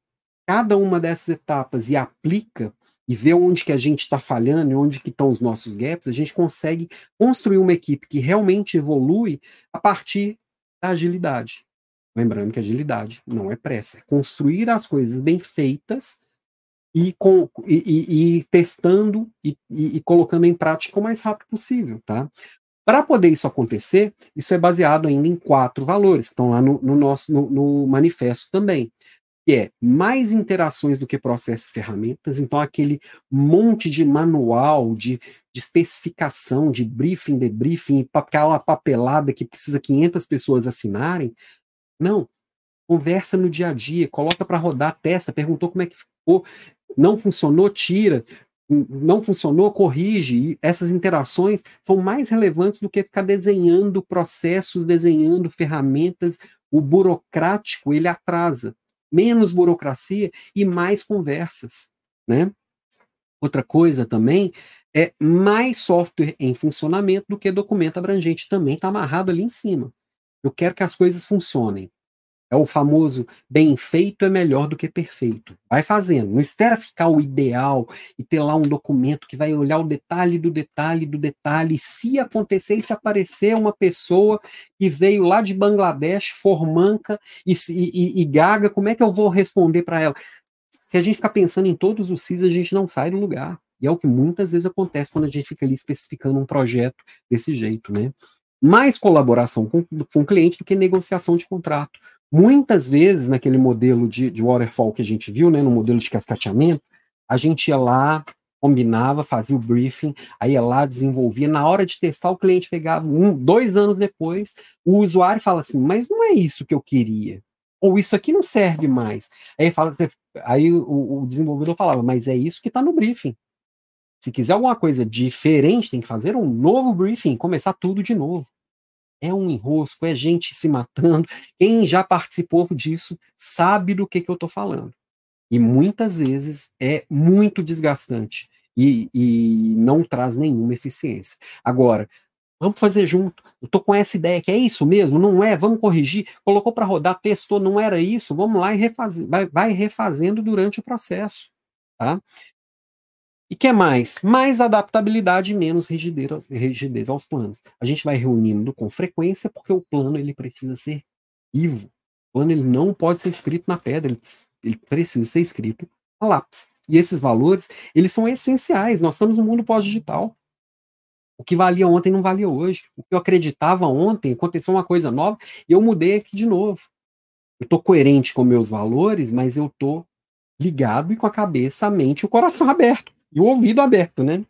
cada uma dessas etapas e aplica, e vê onde que a gente está falhando e onde que estão os nossos gaps, a gente consegue construir uma equipe que realmente evolui a partir da agilidade. Lembrando que agilidade não é pressa, é construir as coisas bem feitas e, com, e, e, e testando e, e, colocando em prática o mais rápido possível, tá? Para poder isso acontecer, isso é baseado ainda em quatro valores, que estão lá no, no nosso no, no, manifesto também, que é mais interações do que processos e ferramentas, então aquele monte de manual, de, de especificação, de briefing, debriefing, aquela papelada que precisa 500 pessoas assinarem, não. Conversa no dia a dia, coloca para rodar, testa, perguntou como é que ficou, não funcionou, tira, não funcionou, corrige. E essas interações são mais relevantes do que ficar desenhando processos, desenhando ferramentas. O burocrático, ele atrasa. Menos burocracia e mais conversas, né? Outra coisa também é mais software em funcionamento do que documento abrangente. Também está amarrado ali em cima. Eu quero que as coisas funcionem. É o famoso bem feito é melhor do que perfeito. Vai fazendo. Não espera ficar o ideal e ter lá um documento que vai olhar o detalhe do detalhe do detalhe. Se acontecer e se aparecer uma pessoa que veio lá de Bangladesh, formanca e, e, e gaga, como é que eu vou responder para ela? Se a gente ficar pensando em todos os CIS, a gente não sai do lugar. E é o que muitas vezes acontece quando a gente fica ali especificando um projeto desse jeito, né? Mais colaboração com, com o cliente do que negociação de contrato. Muitas vezes, naquele modelo de, de waterfall que a gente viu, né, no modelo de cascateamento, a gente ia lá, combinava, fazia o briefing, aí ia lá, desenvolvia. Na hora de testar, o cliente pegava um, dois anos depois, o usuário fala assim, mas não é isso que eu queria. Ou isso aqui não serve mais. Aí, fala, aí o, o desenvolvedor falava, mas é isso que está no briefing. Se quiser alguma coisa diferente, tem que fazer um novo briefing, começar tudo de novo. É um enrosco, é gente se matando. Quem já participou disso sabe do que, que eu estou falando. E muitas vezes é muito desgastante e, e não traz nenhuma eficiência. Agora, vamos fazer junto. Eu estou com essa ideia que é isso mesmo, não é? Vamos corrigir. Colocou para rodar, testou, não era isso. Vamos lá e refazer. Vai, vai refazendo durante o processo. Tá? E que mais? Mais adaptabilidade e menos rigidez, rigidez aos planos. A gente vai reunindo com frequência porque o plano ele precisa ser vivo. O plano ele não pode ser escrito na pedra, ele, ele precisa ser escrito a lápis. E esses valores, eles são essenciais. Nós estamos no mundo pós-digital. O que valia ontem não valia hoje. O que eu acreditava ontem, aconteceu uma coisa nova e eu mudei aqui de novo. Eu estou coerente com meus valores, mas eu estou ligado e com a cabeça, a mente e o coração [laughs] aberto e o ouvido aberto, né?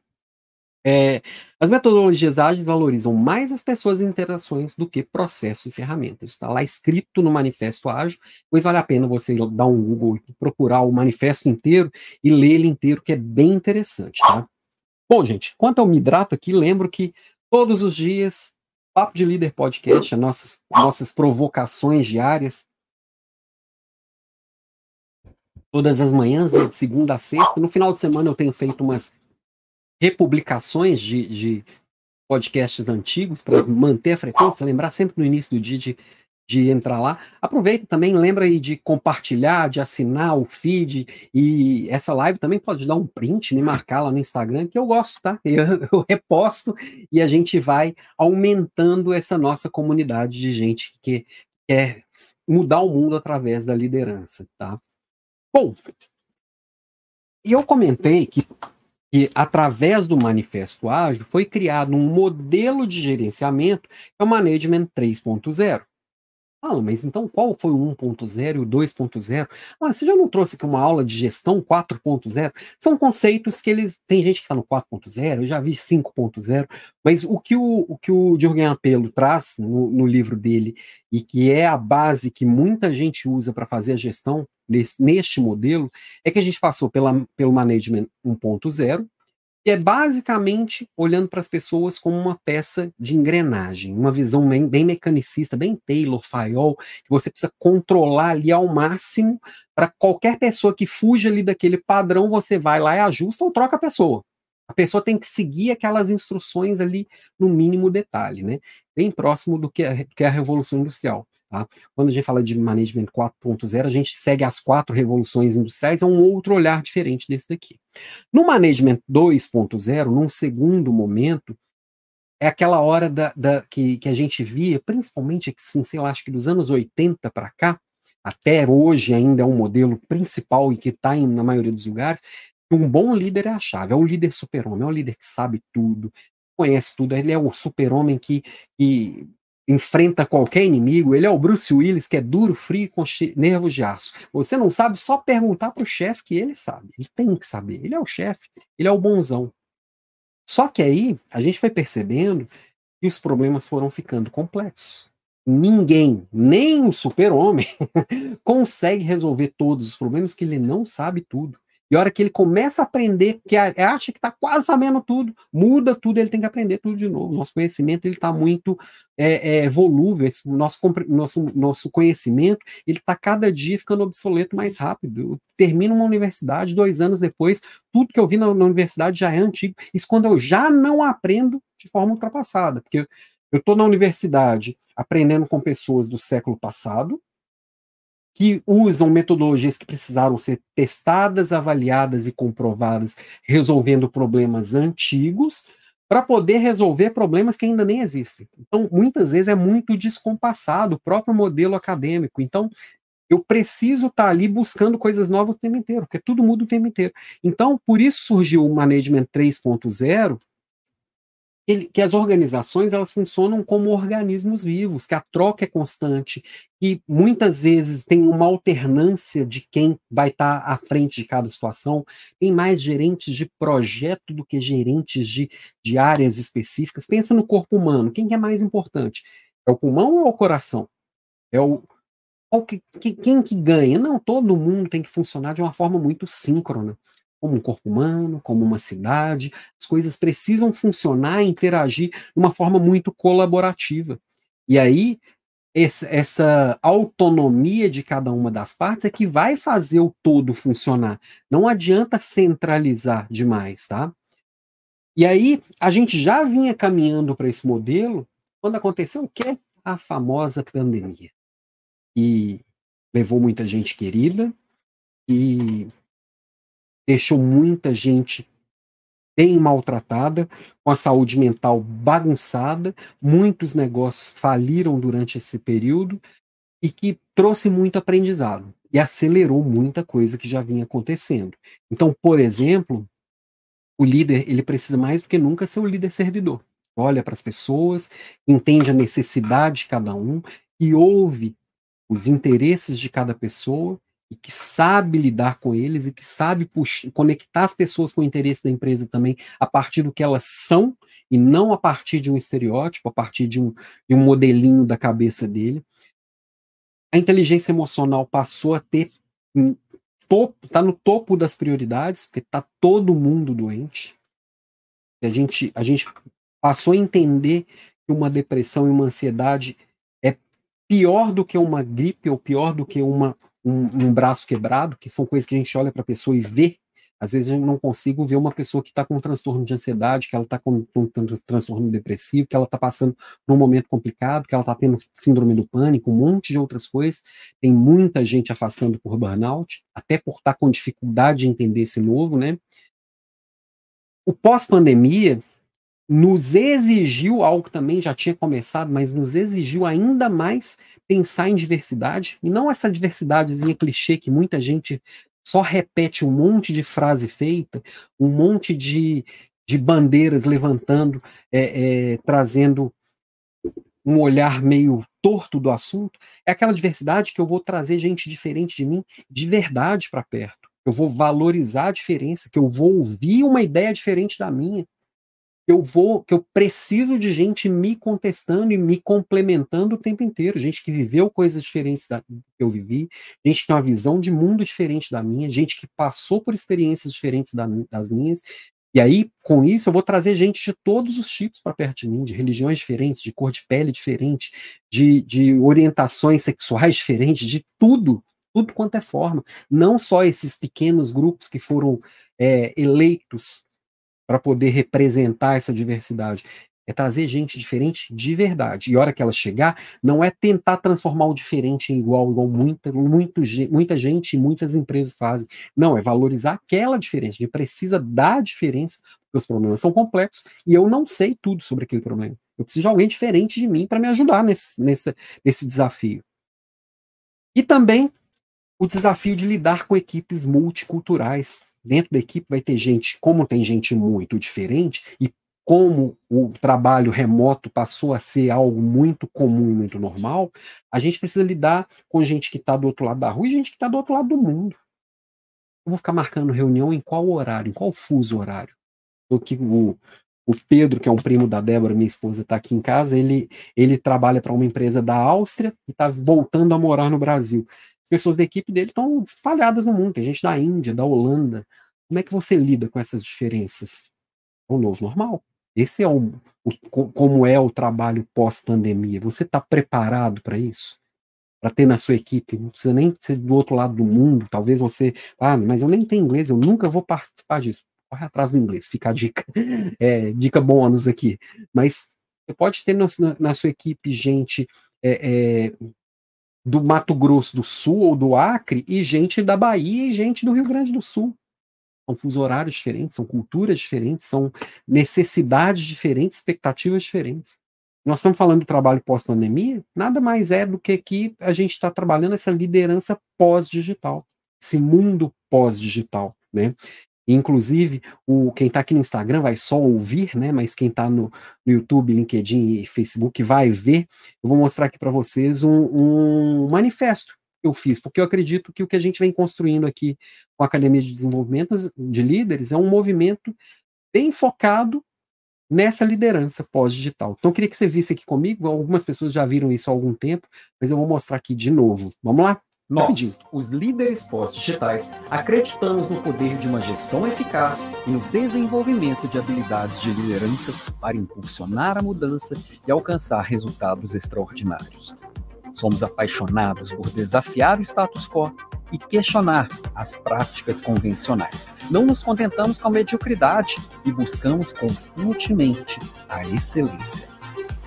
É, as metodologias ágeis valorizam mais as pessoas e interações do que processos e ferramentas. Está lá escrito no Manifesto Ágil, pois vale a pena você dar um Google e procurar o manifesto inteiro e ler ele inteiro, que é bem interessante, tá? Bom, gente, quanto ao Midrato aqui, lembro que todos os dias, Papo de Líder Podcast, as nossas, nossas provocações diárias, todas as manhãs, né, de segunda a sexta. No final de semana eu tenho feito umas republicações de, de podcasts antigos para manter a frequência, lembrar sempre no início do dia de de entrar lá. Aproveita também, lembra aí de compartilhar, de assinar o feed e essa live também pode dar um print, me marcar lá no Instagram, que eu gosto, tá? [laughs] Eu, eu reposto e a gente vai aumentando essa nossa comunidade de gente que quer mudar o mundo através da liderança, tá? Bom, e eu comentei que, que através do Manifesto Ágil foi criado um modelo de gerenciamento, que é o Management 3.0. Ah, mas então qual foi o 1.0 e o 2.0? Ah, você já não trouxe aqui uma aula de gestão 4.0? São conceitos que eles. Tem gente que está no 4.0, eu já vi 5.0, mas o que o, o, que o Jürgen Apelo traz no, no livro dele, e que é a base que muita gente usa para fazer a gestão nesse, neste modelo, é que a gente passou pela, pelo Management 1.0, que é basicamente olhando para as pessoas como uma peça de engrenagem, uma visão bem, bem mecanicista, bem Taylor, Fayol, que você precisa controlar ali ao máximo para qualquer pessoa que fuja ali daquele padrão, você vai lá e ajusta ou troca a pessoa. A pessoa tem que seguir aquelas instruções ali no mínimo detalhe, né? Bem próximo do que é, que é a Revolução Industrial. Tá? Quando a gente fala de Management 4.0, a gente segue as quatro revoluções industriais, é um outro olhar diferente desse daqui. No Management 2.0, num segundo momento, é aquela hora da, da, que, que a gente via, principalmente, assim, sei lá, acho que dos anos 80 para cá, até hoje ainda é um modelo principal e que está na maioria dos lugares, um bom líder é a chave, é o líder super-homem, é o líder que sabe tudo, conhece tudo, ele é o super-homem que, que enfrenta qualquer inimigo, ele é o Bruce Willis, que é duro, frio, com nervos de aço. Você não sabe, só perguntar para o chefe que ele sabe. Ele tem que saber. Ele é o chefe, ele é o bonzão. Só que aí a gente foi percebendo que os problemas foram ficando complexos. Ninguém, nem o super-homem, [laughs] consegue resolver todos os problemas que ele não sabe tudo. E a hora que ele começa a aprender, que acha que está quase sabendo tudo, muda tudo, ele tem que aprender tudo de novo. Nosso conhecimento ele está muito é, é, volúvel, esse, nosso, nosso, nosso conhecimento ele está cada dia ficando obsoleto mais rápido. Eu termino uma universidade, dois anos depois, tudo que eu vi na, na universidade já é antigo. Isso quando eu já não aprendo de forma ultrapassada, porque eu estou na universidade aprendendo com pessoas do século passado, que usam metodologias que precisaram ser testadas, avaliadas e comprovadas, resolvendo problemas antigos, para poder resolver problemas que ainda nem existem. Então, muitas vezes é muito descompassado o próprio modelo acadêmico. Então, eu preciso estar tá ali buscando coisas novas o tempo inteiro, porque tudo muda o tempo inteiro. Então, por isso surgiu o Management 3.0, que, que as organizações elas funcionam como organismos vivos, que a troca é constante, e muitas vezes tem uma alternância de quem vai estar tá à frente de cada situação, tem mais gerentes de projeto do que gerentes de, de áreas específicas. Pensa no corpo humano, quem é mais importante? É o pulmão ou é o coração? É o, que, quem que ganha? Não, todo mundo tem que funcionar de uma forma muito síncrona como um corpo humano, como uma cidade. As coisas precisam funcionar interagir de uma forma muito colaborativa. E aí, essa autonomia de cada uma das partes é que vai fazer o todo funcionar. Não adianta centralizar demais, tá? E aí, a gente já vinha caminhando para esse modelo quando aconteceu o quê? A famosa pandemia. E levou muita gente querida, e deixou muita gente bem maltratada, com a saúde mental bagunçada, muitos negócios faliram durante esse período e que trouxe muito aprendizado e acelerou muita coisa que já vinha acontecendo. Então, por exemplo, o líder ele precisa mais do que nunca ser o líder servidor. Olha para as pessoas, entende a necessidade de cada um e ouve os interesses de cada pessoa e que sabe lidar com eles e que sabe puxar, conectar as pessoas com o interesse da empresa também a partir do que elas são e não a partir de um estereótipo, a partir de um, de um modelinho da cabeça dele. A inteligência emocional passou a ter está no topo das prioridades, porque está todo mundo doente. A gente, a gente passou a entender que uma depressão e uma ansiedade é pior do que uma gripe ou pior do que uma um, um braço quebrado, que são coisas que a gente olha para a pessoa e vê às vezes eu não consigo ver uma pessoa que está com um transtorno de ansiedade, que ela está com um transtorno depressivo, que ela está passando por um momento complicado, que ela está tendo síndrome do pânico, um monte de outras coisas. Tem muita gente afastando por burnout, até por estar tá com dificuldade de entender esse novo, né? O pós-pandemia nos exigiu algo que também já tinha começado, mas nos exigiu ainda mais pensar em diversidade, e não essa diversidadezinha clichê que muita gente só repete um monte de frase feita, um monte de, de bandeiras levantando, é, é, trazendo um olhar meio torto do assunto, é aquela diversidade que eu vou trazer gente diferente de mim de verdade para perto. Eu vou valorizar a diferença, que eu vou ouvir uma ideia diferente da minha, eu vou, que eu preciso de gente me contestando e me complementando o tempo inteiro, gente que viveu coisas diferentes da que eu vivi, gente que tem uma visão de mundo diferente da minha, gente que passou por experiências diferentes da, das minhas. E aí, com isso, eu vou trazer gente de todos os tipos para perto de mim, de religiões diferentes, de cor de pele diferente, de, de orientações sexuais diferentes, de tudo, tudo quanto é forma. Não só esses pequenos grupos que foram é, eleitos para poder representar essa diversidade. É trazer gente diferente de verdade. E a hora que ela chegar, não é tentar transformar o diferente em igual, igual muita, muito, muita gente e muitas empresas fazem. Não, é valorizar aquela diferença. A gente precisa da diferença, porque os problemas são complexos e eu não sei tudo sobre aquele problema. Eu preciso de alguém diferente de mim para me ajudar nesse, nesse, nesse desafio. E também o desafio de lidar com equipes multiculturais dentro da equipe vai ter gente, como tem gente muito diferente, e como o trabalho remoto passou a ser algo muito comum muito normal, a gente precisa lidar com gente que está do outro lado da rua e gente que está do outro lado do mundo. Eu vou ficar marcando reunião em qual horário, em qual fuso horário. O, que, o, o Pedro, que é um primo da Débora, minha esposa, está aqui em casa, ele, ele trabalha para uma empresa da Áustria e está voltando a morar no Brasil pessoas da equipe dele estão espalhadas no mundo. Tem gente da Índia, da Holanda. Como é que você lida com essas diferenças? É o novo normal. Esse é o, o como é o trabalho pós-pandemia. Você está preparado para isso? Para ter na sua equipe? Não precisa nem ser do outro lado do mundo. Talvez você, ah, mas eu nem tenho inglês, eu nunca vou participar disso. Corre atrás do inglês, fica a dica. [laughs] É, dica bônus aqui. Mas você pode ter na, na sua equipe gente é, é, do Mato Grosso do Sul ou do Acre e gente da Bahia e gente do Rio Grande do Sul. São fuso horários diferentes, são culturas diferentes, são necessidades diferentes, expectativas diferentes. Nós estamos falando do trabalho pós-pandemia, nada mais é do que que a gente está trabalhando essa liderança pós-digital, esse mundo pós-digital, né? Inclusive, o, quem está aqui no Instagram vai só ouvir, né? Mas quem está no, no, YouTube, LinkedIn e Facebook vai ver. Eu vou mostrar aqui para vocês um, um, manifesto que eu fiz, porque eu acredito que o que a gente vem construindo aqui com a Academia de Desenvolvimento de Líderes é um movimento bem focado nessa liderança pós-digital. Então, eu queria que você visse aqui comigo. Algumas pessoas já viram isso há algum tempo, mas eu vou mostrar aqui de novo. Vamos lá? Nós, os líderes pós-digitais, acreditamos no poder de uma gestão eficaz e no desenvolvimento de habilidades de liderança para impulsionar a mudança e alcançar resultados extraordinários. Somos apaixonados por desafiar o status quo e questionar as práticas convencionais. Não nos contentamos com a mediocridade e buscamos constantemente a excelência.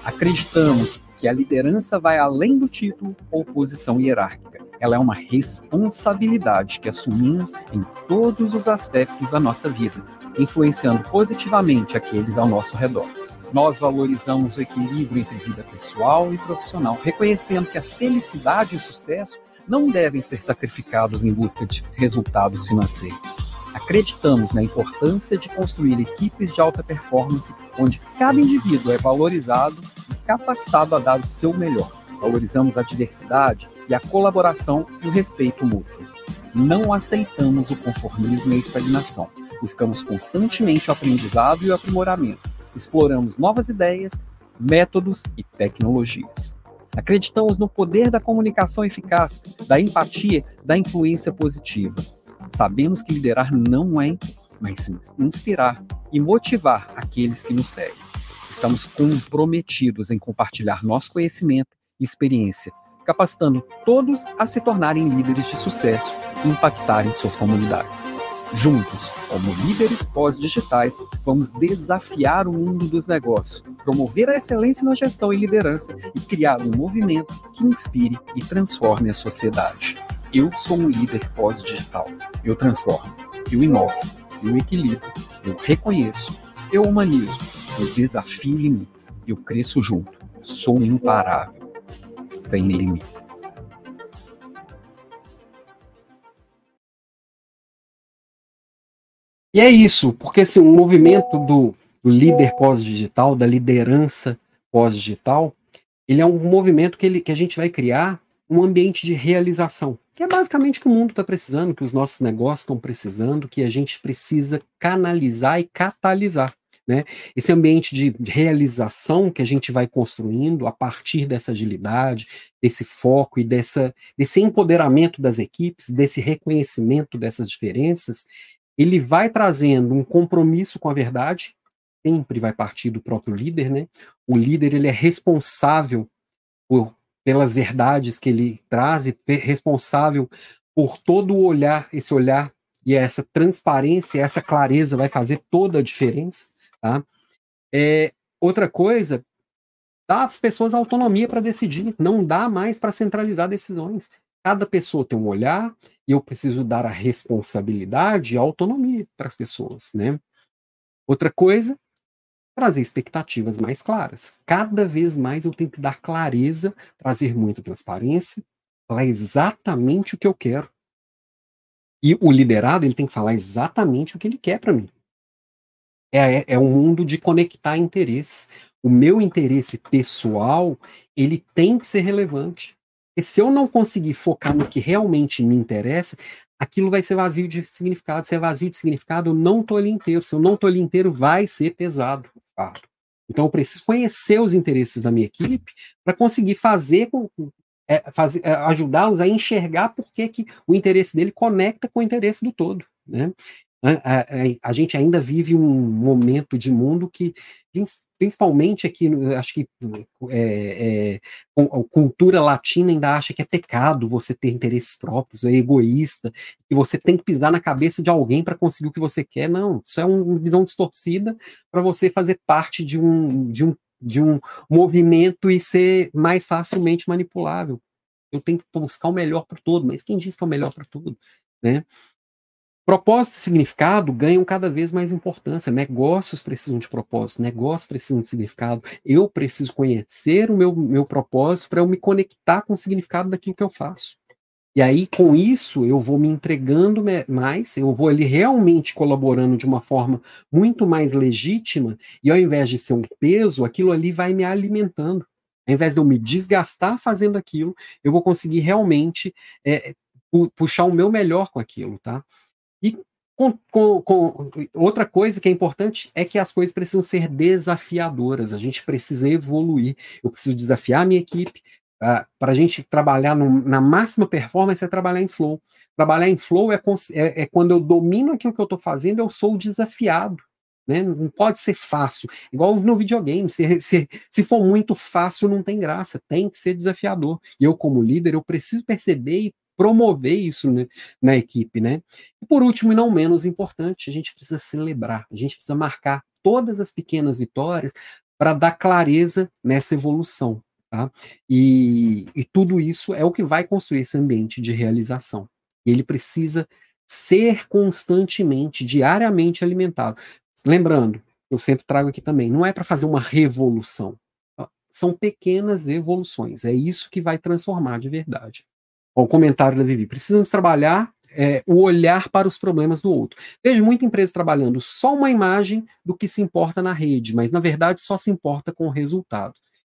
Acreditamos que a liderança vai além do título ou posição hierárquica ela é uma responsabilidade que assumimos em todos os aspectos da nossa vida, influenciando positivamente aqueles ao nosso redor. Nós valorizamos o equilíbrio entre vida pessoal e profissional, reconhecendo que a felicidade e o sucesso não devem ser sacrificados em busca de resultados financeiros. Acreditamos na importância de construir equipes de alta performance onde cada indivíduo é valorizado capacitado a dar o seu melhor. Valorizamos a diversidade e a colaboração e o respeito mútuo. Não aceitamos o conformismo e a estagnação. Buscamos constantemente o aprendizado e o aprimoramento. Exploramos novas ideias, métodos e tecnologias. Acreditamos no poder da comunicação eficaz, da empatia, da influência positiva. Sabemos que liderar não é, mas sim inspirar e motivar aqueles que nos seguem. Estamos comprometidos em compartilhar nosso conhecimento e experiência capacitando todos a se tornarem líderes de sucesso e impactarem suas comunidades. Juntos, como líderes pós-digitais, vamos desafiar o mundo dos negócios, promover a excelência na gestão e liderança e criar um movimento que inspire e transforme a sociedade. Eu sou um líder pós-digital. Eu transformo, eu inovo, eu equilibro, eu reconheço, eu humanizo, eu desafio limites, eu cresço junto, sou imparável, sem limites. E é isso, porque assim, o movimento do, do líder pós-digital, da liderança pós-digital, ele é um movimento que, ele, que a gente vai criar um ambiente de realização, que é basicamente o que o mundo está precisando, que os nossos negócios estão precisando, que a gente precisa canalizar e catalisar. Né? Esse ambiente de realização que a gente vai construindo a partir dessa agilidade, desse foco e dessa, desse empoderamento das equipes, desse reconhecimento dessas diferenças, ele vai trazendo um compromisso com a verdade, sempre vai partir do próprio líder, né? O líder ele é responsável por, pelas verdades que ele traz e responsável por todo o olhar, esse olhar e essa transparência, essa clareza vai fazer toda a diferença, tá? É, outra coisa, dá às pessoas autonomia para decidir, não dá mais para centralizar decisões. Cada pessoa tem um olhar e eu preciso dar a responsabilidade e a autonomia para as pessoas, né? Outra coisa, trazer expectativas mais claras. Cada vez mais eu tenho que dar clareza, trazer muita transparência, falar exatamente o que eu quero. E o liderado, ele tem que falar exatamente o que ele quer para mim. É, é, é um mundo de conectar interesses. O meu interesse pessoal, ele tem que ser relevante. E se eu não conseguir focar no que realmente me interessa, aquilo vai ser vazio de significado. Se é vazio de significado, eu não estou ali inteiro. Se eu não estou ali inteiro, vai ser pesado fato. Então, eu preciso conhecer os interesses da minha equipe para conseguir fazer com, é, é, ajudá-los a enxergar por que, que o interesse dele conecta com o interesse do todo. Né? A, a, a, gente ainda vive um momento de mundo que, principalmente aqui, acho que é, é, a cultura latina ainda acha que é pecado você ter interesses próprios, é egoísta, que você tem que pisar na cabeça de alguém para conseguir o que você quer. Não, isso é uma visão distorcida para você fazer parte de um, de, um, de um movimento e ser mais facilmente manipulável. Eu tenho que buscar o melhor para todo, mas quem diz que é o melhor para tudo? Né? Propósito e significado ganham cada vez mais importância. Negócios precisam de propósito, negócios precisam de significado. Eu preciso conhecer o meu, meu propósito para eu me conectar com o significado daquilo que eu faço. E aí, com isso, eu vou me entregando mais, eu vou ali realmente colaborando de uma forma muito mais legítima, e ao invés de ser um peso, aquilo ali vai me alimentando. Ao invés de eu me desgastar fazendo aquilo, eu vou conseguir realmente é, puxar o meu melhor com aquilo, tá? E com, com, com, outra coisa que é importante é que as coisas precisam ser desafiadoras, a gente precisa evoluir. Eu preciso desafiar a minha equipe. Uh, para a gente trabalhar no, na máxima performance é trabalhar em flow. Trabalhar em flow é, é, é quando eu domino aquilo que eu estou fazendo, eu sou desafiado. Né? Não pode ser fácil. Igual no videogame, se, se, se for muito fácil, não tem graça. Tem que ser desafiador. E eu, como líder, eu preciso perceber e promover isso né, na equipe, né? E por último, e não menos importante, a gente precisa celebrar, a gente precisa marcar todas as pequenas vitórias para dar clareza nessa evolução, tá? E, e tudo isso é o que vai construir esse ambiente de realização. E ele precisa ser constantemente, diariamente alimentado. Lembrando, eu sempre trago aqui também, não é para fazer uma revolução. Tá? São pequenas evoluções. É isso que vai transformar de verdade o comentário da Vivi. Precisamos trabalhar é, o olhar para os problemas do outro. Vejo muita empresa trabalhando só uma imagem do que se importa na rede, mas na verdade só se importa com o resultado.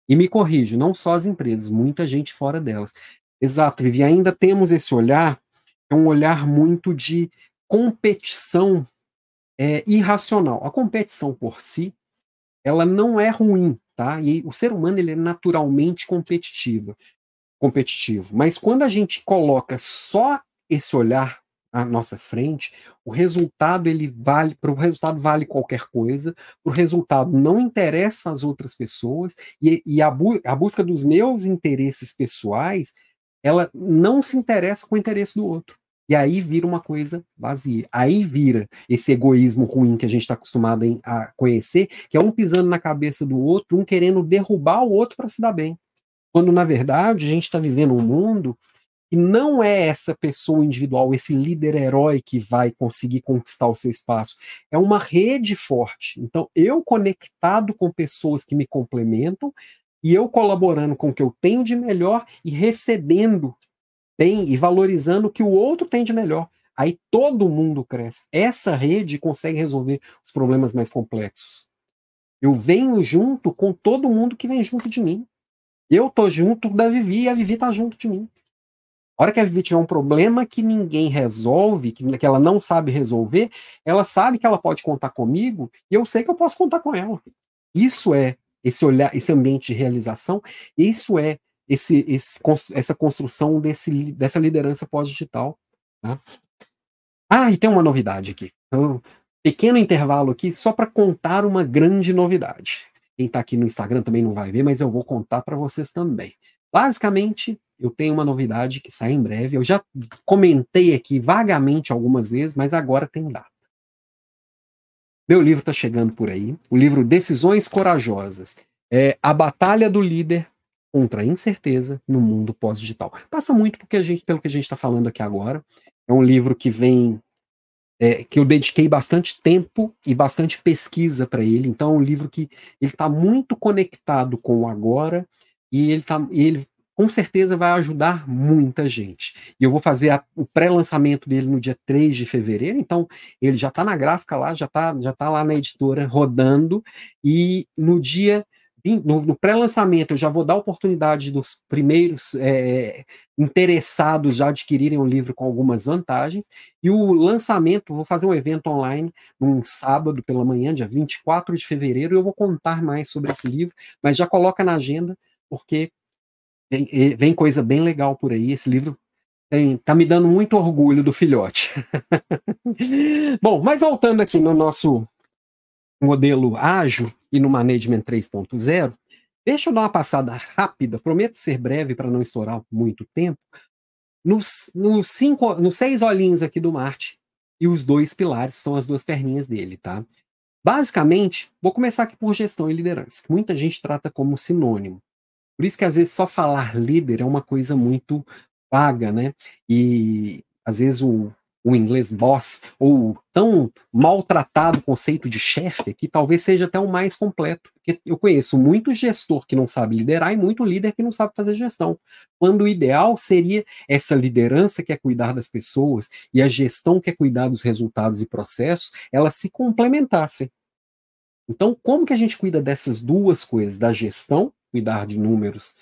E me corrijo, não só as empresas, muita gente fora delas. Exato, Vivi, ainda temos esse olhar, é um olhar muito de competição é, irracional. A competição por si, ela não é ruim, tá? E o ser humano ele é naturalmente competitivo competitivo. Mas quando a gente coloca só esse olhar à nossa frente, o resultado ele vale, para o resultado vale qualquer coisa, o resultado não interessa às outras pessoas, e, e a, bu a busca dos meus interesses pessoais, ela não se interessa com o interesse do outro. E aí vira uma coisa vazia. Aí vira esse egoísmo ruim que a gente está acostumado a conhecer, que é um pisando na cabeça do outro, um querendo derrubar o outro para se dar bem. Quando, na verdade, a gente está vivendo um mundo e não é essa pessoa individual, esse líder herói que vai conseguir conquistar o seu espaço. É uma rede forte. Então, eu conectado com pessoas que me complementam e eu colaborando com o que eu tenho de melhor e recebendo bem e valorizando o que o outro tem de melhor. Aí todo mundo cresce. Essa rede consegue resolver os problemas mais complexos. Eu venho junto com todo mundo que vem junto de mim. Eu tô junto da Vivi e a Vivi tá junto de mim. A hora que a Vivi tiver um problema que ninguém resolve, que, que ela não sabe resolver, ela sabe que ela pode contar comigo e eu sei que eu posso contar com ela. Isso é esse olhar, esse ambiente de realização, isso é esse, esse essa construção desse, dessa liderança pós-digital. Tá? Ah, e tem uma novidade aqui. Um pequeno intervalo aqui só para contar uma grande novidade. Quem está aqui no Instagram também não vai ver, mas eu vou contar para vocês também. Basicamente, eu tenho uma novidade que sai em breve. Eu já comentei aqui vagamente algumas vezes, mas agora tem data. Meu livro está chegando por aí. O livro Decisões Corajosas. É a batalha do líder contra a incerteza no mundo pós-digital. Passa muito porque a gente, pelo que a gente está falando aqui agora. É um livro que vem é, que eu dediquei bastante tempo e bastante pesquisa para ele. Então, é um livro que ele está muito conectado com o agora e ele, tá, ele com certeza vai ajudar muita gente. E eu vou fazer a, o pré-lançamento dele no dia 3 de fevereiro, então ele já está na gráfica lá, já está já tá lá na editora rodando, e no dia no, no pré-lançamento eu já vou dar oportunidade dos primeiros é, interessados já adquirirem o livro com algumas vantagens, e o lançamento, vou fazer um evento online num sábado pela manhã, dia 24 de fevereiro, e eu vou contar mais sobre esse livro, mas já coloca na agenda, porque Vem, vem coisa bem legal por aí. Esse livro tem, tá me dando muito orgulho do filhote. [laughs] Bom, mas voltando aqui no nosso modelo ágil e no Management 3.0, deixa eu dar uma passada rápida, prometo ser breve para não estourar muito tempo, nos, nos, cinco, nos seis olhinhos aqui do Marte e os dois pilares são as duas perninhas dele, tá? Basicamente, vou começar aqui por gestão e liderança, que muita gente trata como sinônimo. Por isso que às vezes só falar líder é uma coisa muito vaga, né? E às vezes o, o inglês boss, ou tão maltratado conceito de chefe, que talvez seja até o mais completo. Eu conheço muito gestor que não sabe liderar e muito líder que não sabe fazer gestão. Quando o ideal seria essa liderança que é cuidar das pessoas e a gestão que é cuidar dos resultados e processos, elas se complementassem. Então, como que a gente cuida dessas duas coisas, da gestão cuidar de números,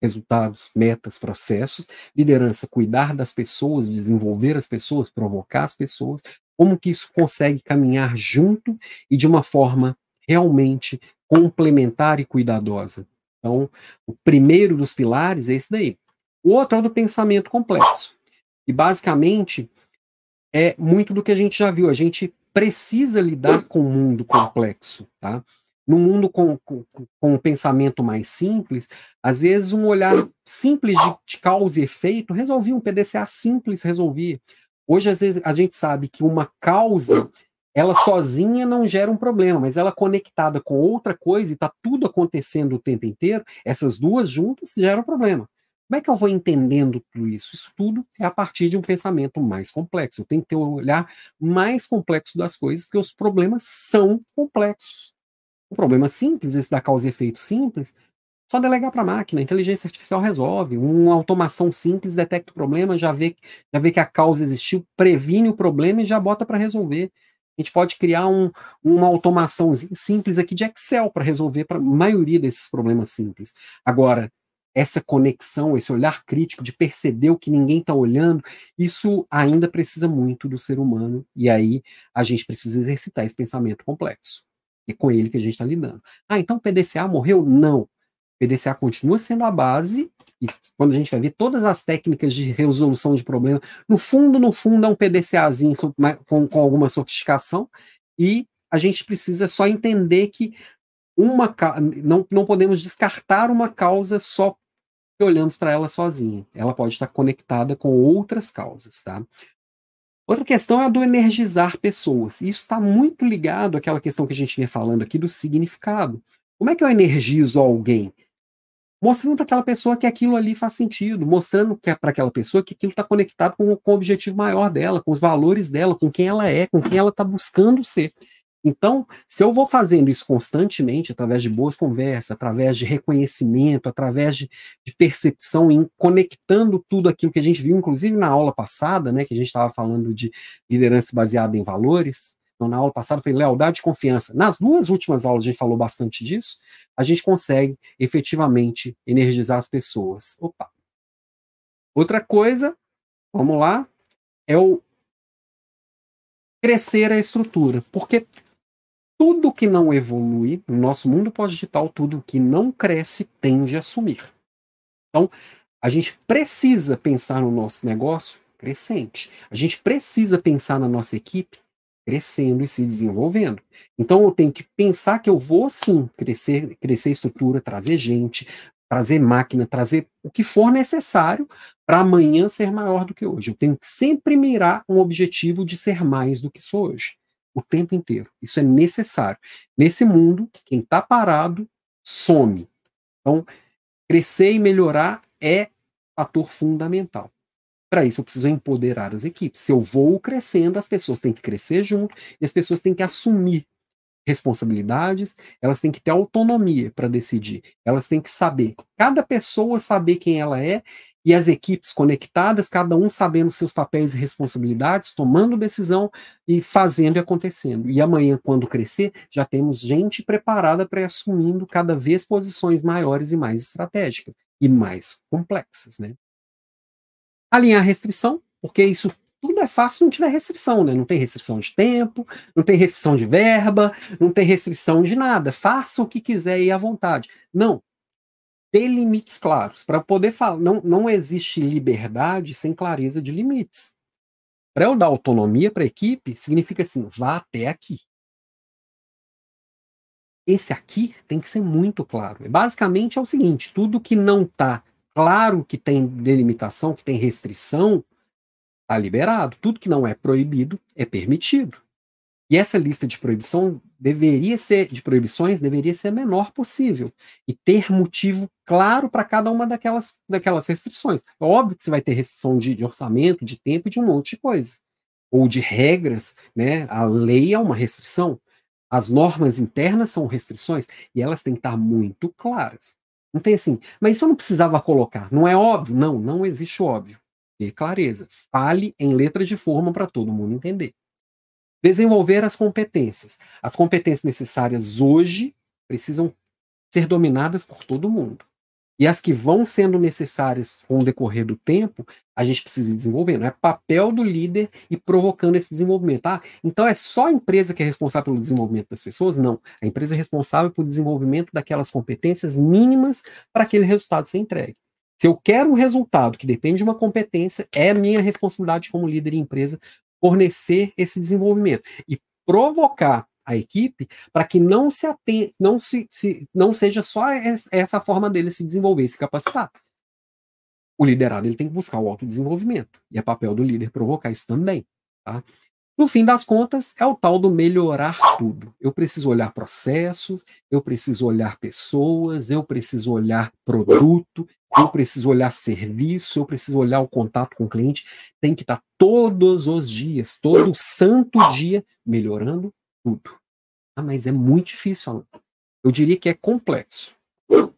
resultados, metas, processos, liderança, cuidar das pessoas, desenvolver as pessoas, provocar as pessoas, como que isso consegue caminhar junto e de uma forma realmente complementar e cuidadosa. Então, o primeiro dos pilares é esse daí. O outro é o do pensamento complexo. E basicamente é muito do que a gente já viu. A gente precisa lidar com o mundo complexo, tá? No mundo com, com, com, um pensamento mais simples, às vezes um olhar simples de, de, causa e efeito resolvia, um PDCA simples resolvia. Hoje, às vezes, a gente sabe que uma causa, ela sozinha não gera um problema, mas ela conectada com outra coisa e está tudo acontecendo o tempo inteiro, essas duas juntas geram um problema. Como é que eu vou entendendo tudo isso? Isso tudo é a partir de um pensamento mais complexo. Eu tenho que ter um olhar mais complexo das coisas, porque os problemas são complexos. Um problema simples, esse da causa e efeito simples, só delegar para a máquina. A inteligência artificial resolve. Uma automação simples detecta o problema, já vê, já vê que a causa existiu, previne o problema e já bota para resolver. A gente pode criar um, uma automação simples aqui de Excel para resolver para a maioria desses problemas simples. Agora, essa conexão, esse olhar crítico de perceber o que ninguém está olhando, isso ainda precisa muito do ser humano. E aí a gente precisa exercitar esse pensamento complexo. É com ele que a gente está lidando. Ah, então o PDCA morreu? Não. O PDCA continua sendo a base, e quando a gente vai ver todas as técnicas de resolução de problemas, no fundo, no fundo, é um PDCAzinho com, com alguma sofisticação, e a gente precisa só entender que uma não, não podemos descartar uma causa só que olhamos para ela sozinha. Ela pode estar conectada com outras causas, tá? Outra questão é a do energizar pessoas. Isso está muito ligado àquela questão que a gente vinha falando aqui do significado. Como é que eu energizo alguém? Mostrando para aquela pessoa que aquilo ali faz sentido, mostrando para aquela pessoa que aquilo está conectado com, com o objetivo maior dela, com os valores dela, com quem ela é, com quem ela está buscando ser. Então, se eu vou fazendo isso constantemente, através de boas conversas, através de reconhecimento, através de, de percepção, em conectando tudo aquilo que a gente viu, inclusive na aula passada, né, que a gente estava falando de liderança baseada em valores, então, na aula passada foi lealdade e confiança. Nas duas últimas aulas a gente falou bastante disso. A gente consegue efetivamente energizar as pessoas. Opa. Outra coisa, vamos lá, é o crescer a estrutura. Porque tudo que não evolui no nosso mundo pós-digital, tudo que não cresce tende a sumir. Então, a gente precisa pensar no nosso negócio crescente. A gente precisa pensar na nossa equipe crescendo e se desenvolvendo. Então eu tenho que pensar que eu vou sim crescer, crescer estrutura, trazer gente, trazer máquina, trazer o que for necessário para amanhã ser maior do que hoje. Eu tenho que sempre mirar um objetivo de ser mais do que sou hoje o tempo inteiro. Isso é necessário. Nesse mundo, quem está parado some. Então, crescer e melhorar é fator fundamental. Para isso, eu preciso empoderar as equipes. Se eu vou crescendo, as pessoas têm que crescer junto e as pessoas têm que assumir responsabilidades, elas têm que ter autonomia para decidir. Elas têm que saber, cada pessoa saber quem ela é e as equipes conectadas, cada um sabendo seus papéis e responsabilidades, tomando decisão e fazendo e acontecendo. E amanhã, quando crescer, já temos gente preparada para ir assumindo cada vez posições maiores e mais estratégicas e mais complexas, né? Alinhar restrição, porque isso tudo é fácil se não tiver restrição, né? Não tem restrição de tempo, não tem restrição de verba, não tem restrição de nada. Faça o que quiser e à vontade. Não, ter limites claros. Para poder falar, não, não existe liberdade sem clareza de limites. Para eu dar autonomia para a equipe, significa assim: vá até aqui. Esse aqui tem que ser muito claro. Basicamente é o seguinte: tudo que não está claro que tem delimitação, que tem restrição, está liberado. Tudo que não é proibido é permitido. E essa lista de proibição deveria ser de proibições deveria ser a menor possível e ter motivo claro para cada uma daquelas, daquelas restrições. É óbvio que você vai ter restrição de, de, orçamento, de tempo e de um monte de coisa. Ou de regras, né? A lei é uma restrição. As normas internas são restrições e elas têm que estar muito claras. Não tem assim, mas isso eu não precisava colocar. Não é óbvio? Não, não existe óbvio. Ter clareza. Fale em letra de forma para todo mundo entender. Desenvolver as competências. As competências necessárias hoje precisam ser dominadas por todo mundo. E as que vão sendo necessárias com o decorrer do tempo, a gente precisa ir desenvolvendo. É papel do líder e provocando esse desenvolvimento. Ah, então é só a empresa que é responsável pelo desenvolvimento das pessoas? Não. A empresa é responsável pelo desenvolvimento daquelas competências mínimas para aquele resultado ser entregue. Se eu quero um resultado que depende de uma competência, é minha responsabilidade como líder de empresa fornecer esse desenvolvimento e provocar a equipe para que não se aten não se, se, não seja só essa forma dele se desenvolver se capacitar. O liderado ele tem que buscar o autodesenvolvimento e é papel do líder provocar isso também, tá? No fim das contas, é o tal do melhorar tudo. Eu preciso olhar processos, eu preciso olhar pessoas, eu preciso olhar produto, eu preciso olhar serviço, eu preciso olhar o contato com o cliente. Tem que estar todos os dias, todo santo dia, melhorando tudo. Ah, mas é muito difícil, Alan. Eu diria que é complexo.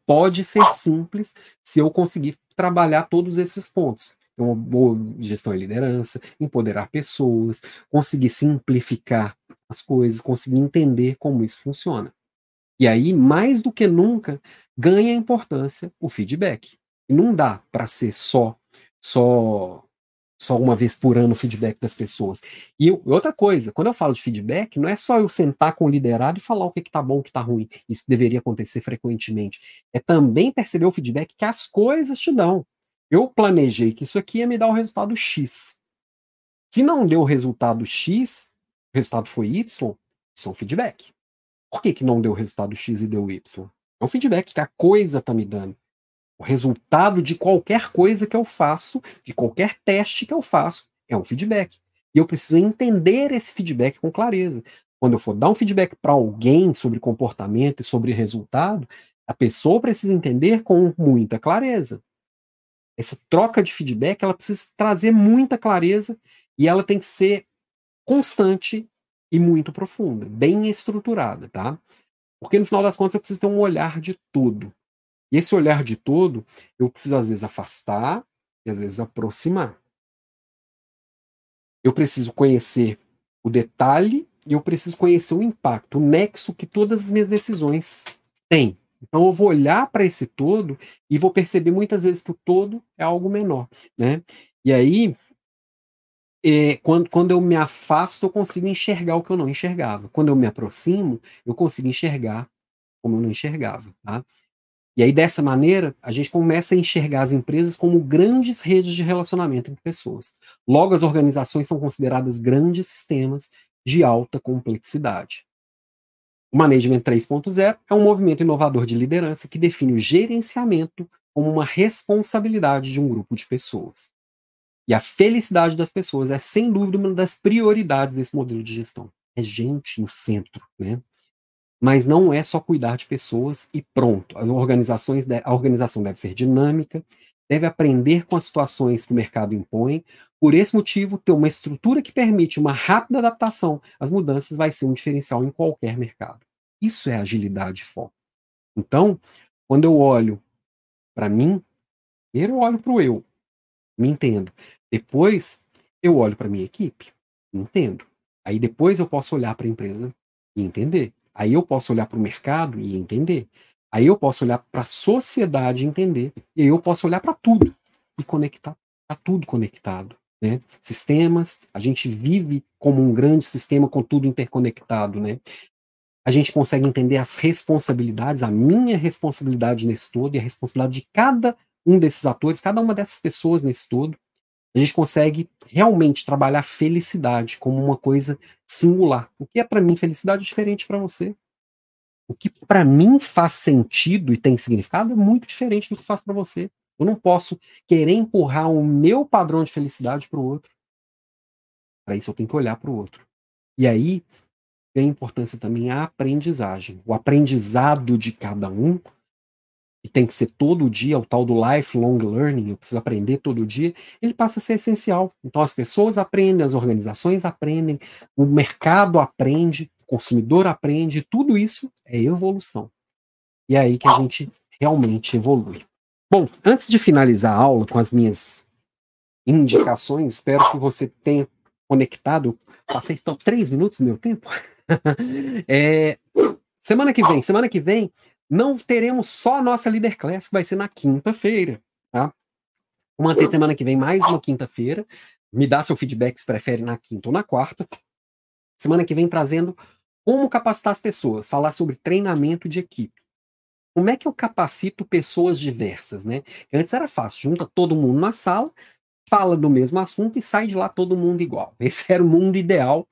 Pode ser simples se eu conseguir trabalhar todos esses pontos uma boa gestão e liderança, empoderar pessoas, conseguir simplificar as coisas, conseguir entender como isso funciona. E aí, mais do que nunca, ganha importância o feedback. E não dá para ser só só só uma vez por ano o feedback das pessoas. E outra coisa, quando eu falo de feedback, não é só eu sentar com o liderado e falar o que está bom, o que está ruim. Isso deveria acontecer frequentemente. É também perceber o feedback que as coisas te dão. Eu planejei que isso aqui ia me dar o resultado X. Se não deu o resultado X, o resultado foi Y, isso é um feedback. Por que, que não deu o resultado X e deu Y? É um feedback que a coisa está me dando. O resultado de qualquer coisa que eu faço, de qualquer teste que eu faço, é um feedback. E eu preciso entender esse feedback com clareza. Quando eu for dar um feedback para alguém sobre comportamento e sobre resultado, a pessoa precisa entender com muita clareza. Essa troca de feedback, ela precisa trazer muita clareza e ela tem que ser constante e muito profunda, bem estruturada, tá? Porque no final das contas eu preciso ter um olhar de tudo. E esse olhar de todo, eu preciso às vezes afastar e às vezes aproximar. Eu preciso conhecer o detalhe e eu preciso conhecer o impacto, o nexo que todas as minhas decisões têm. Então eu vou olhar para esse todo e vou perceber muitas vezes que o todo é algo menor, né? E aí, é, quando, quando eu me afasto, eu consigo enxergar o que eu não enxergava. Quando eu me aproximo, eu consigo enxergar como eu não enxergava, tá? E aí, dessa maneira, a gente começa a enxergar as empresas como grandes redes de relacionamento entre pessoas. Logo, as organizações são consideradas grandes sistemas de alta complexidade. O Management 3.0 é um movimento inovador de liderança que define o gerenciamento como uma responsabilidade de um grupo de pessoas. E a felicidade das pessoas é, sem dúvida, uma das prioridades desse modelo de gestão. É gente no centro, né? mas não é só cuidar de pessoas e pronto. As organizações, a organização deve ser dinâmica, deve aprender com as situações que o mercado impõe. Por esse motivo, ter uma estrutura que permite uma rápida adaptação às mudanças vai ser um diferencial em qualquer mercado. Isso é agilidade e foco. Então, quando eu olho para mim, primeiro eu olho para o eu, me entendo. Depois, eu olho para minha equipe, me entendo. Aí depois eu posso olhar para a empresa e entender. Aí eu posso olhar para o mercado e entender. Aí eu posso olhar para a sociedade e entender. E aí eu posso olhar para tudo e conectar. Está tudo conectado. Né? Sistemas, a gente vive como um grande sistema com tudo interconectado. Né? A gente consegue entender as responsabilidades, a minha responsabilidade nesse todo e a responsabilidade de cada um desses atores, cada uma dessas pessoas nesse todo a gente consegue realmente trabalhar felicidade como uma coisa singular. O que é para mim felicidade é diferente para você. O que para mim faz sentido e tem significado é muito diferente do que faz para você. Eu não posso querer empurrar o meu padrão de felicidade para o outro. Para isso eu tenho que olhar para o outro. E aí tem importância também a aprendizagem. O aprendizado de cada um que tem que ser todo dia, o tal do lifelong learning, eu preciso aprender todo dia, ele passa a ser essencial. Então as pessoas aprendem, as organizações aprendem, o mercado aprende, o consumidor aprende, tudo isso é evolução. E é aí que a gente realmente evolui. Bom, antes de finalizar a aula com as minhas indicações, espero que você tenha conectado. Passei só três minutos do meu tempo. [laughs] é, semana que vem, semana que vem não teremos só a nossa Leader Class, que vai ser na quinta-feira, tá? Vamos manter semana que vem mais uma quinta-feira. Me dá seu feedback se prefere na quinta ou na quarta. Semana que vem trazendo como capacitar as pessoas, falar sobre treinamento de equipe. Como é que eu capacito pessoas diversas, né? Antes era fácil, junta todo mundo na sala, fala do mesmo assunto e sai de lá todo mundo igual. [laughs] Esse era o mundo ideal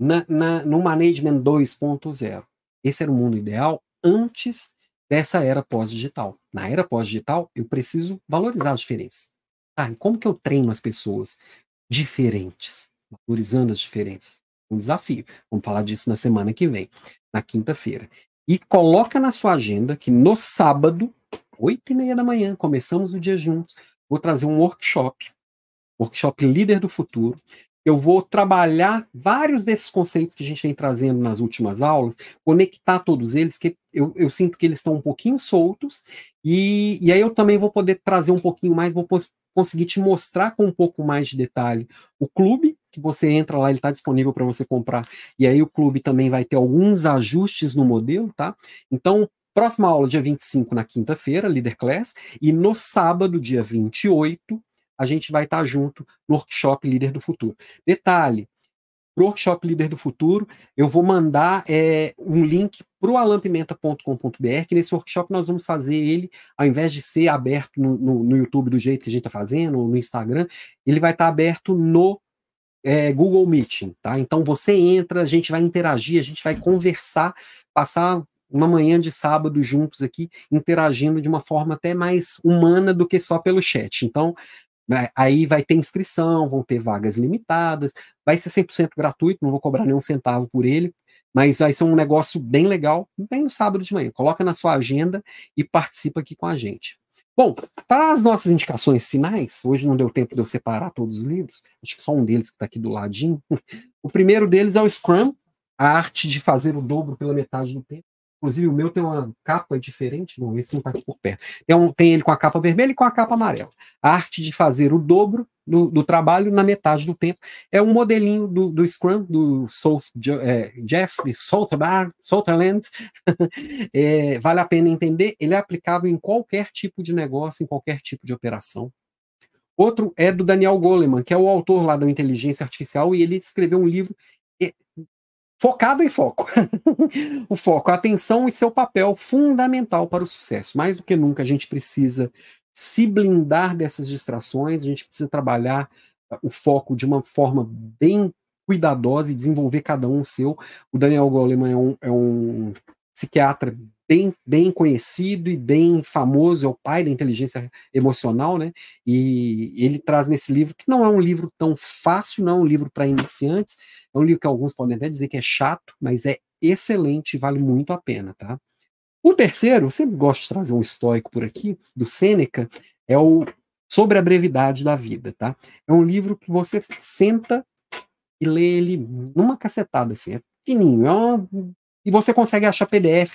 na, na, no Management 2.0. Esse era o mundo ideal antes dessa era pós-digital. Na era pós-digital, eu preciso valorizar as diferenças. Tá, e como que eu treino as pessoas diferentes, valorizando as diferenças? Um desafio. Vamos falar disso na semana que vem, na quinta-feira. E coloca na sua agenda que no sábado, oito e meia da manhã, começamos o dia juntos, vou trazer um workshop, workshop Líder do Futuro, eu vou trabalhar vários desses conceitos que a gente vem trazendo nas últimas aulas, conectar todos eles, que eu, eu sinto que eles estão um pouquinho soltos, e, e aí eu também vou poder trazer um pouquinho mais, vou conseguir te mostrar com um pouco mais de detalhe o clube, que você entra lá, ele está disponível para você comprar, e aí o clube também vai ter alguns ajustes no modelo, tá? Então, próxima aula, dia 25, na quinta-feira, Leader Class, e no sábado, dia 28, a gente vai estar junto no workshop Líder do Futuro. Detalhe, para o workshop Líder do Futuro, eu vou mandar é, um link para o alampimenta.com.br, que nesse workshop nós vamos fazer ele, ao invés de ser aberto no, no, no YouTube do jeito que a gente está fazendo, ou no Instagram, ele vai estar tá aberto no é, Google Meeting, tá? Então você entra, a gente vai interagir, a gente vai conversar, passar uma manhã de sábado juntos aqui, interagindo de uma forma até mais humana do que só pelo chat. Então, aí vai ter inscrição, vão ter vagas limitadas, vai ser 100% gratuito, não vou cobrar nenhum centavo por ele, mas vai ser um negócio bem legal, bem no sábado de manhã. Coloca na sua agenda e participa aqui com a gente. Bom, para as nossas indicações finais, hoje não deu tempo de eu separar todos os livros, acho que só um deles que está aqui do ladinho. [laughs] O primeiro deles é o Scrum, a arte de fazer o dobro pela metade do tempo. Inclusive, o meu tem uma capa diferente, não, esse não está aqui por perto. Tem, um, tem ele com a capa vermelha e com a capa amarela. A arte de fazer o dobro do, do trabalho na metade do tempo. É um modelinho do, do Scrum, do Soul, é, Jeff Sutherland. [laughs] é, vale a pena entender, ele é aplicável em qualquer tipo de negócio, em qualquer tipo de operação. Outro é do Daniel Goleman, que é o autor lá da inteligência artificial, e ele escreveu um livro focado em foco. [laughs] o foco, a atenção e seu papel fundamental para o sucesso. Mais do que nunca, a gente precisa se blindar dessas distrações, a gente precisa trabalhar o foco de uma forma bem cuidadosa e desenvolver cada um o seu. O Daniel Goleman é um, é um psiquiatra bem, bem conhecido e bem famoso, é o pai da inteligência emocional, né? E ele traz nesse livro, que não é um livro tão fácil, não é um livro para iniciantes, é um livro que alguns podem até dizer que é chato, mas é excelente e vale muito a pena, tá? O terceiro, eu sempre gosto de trazer um estoico por aqui, do Sêneca, é o Sobre a Brevidade da Vida, tá? É um livro que você senta e lê ele numa cacetada, assim, é fininho, é uma e você consegue achar PDF,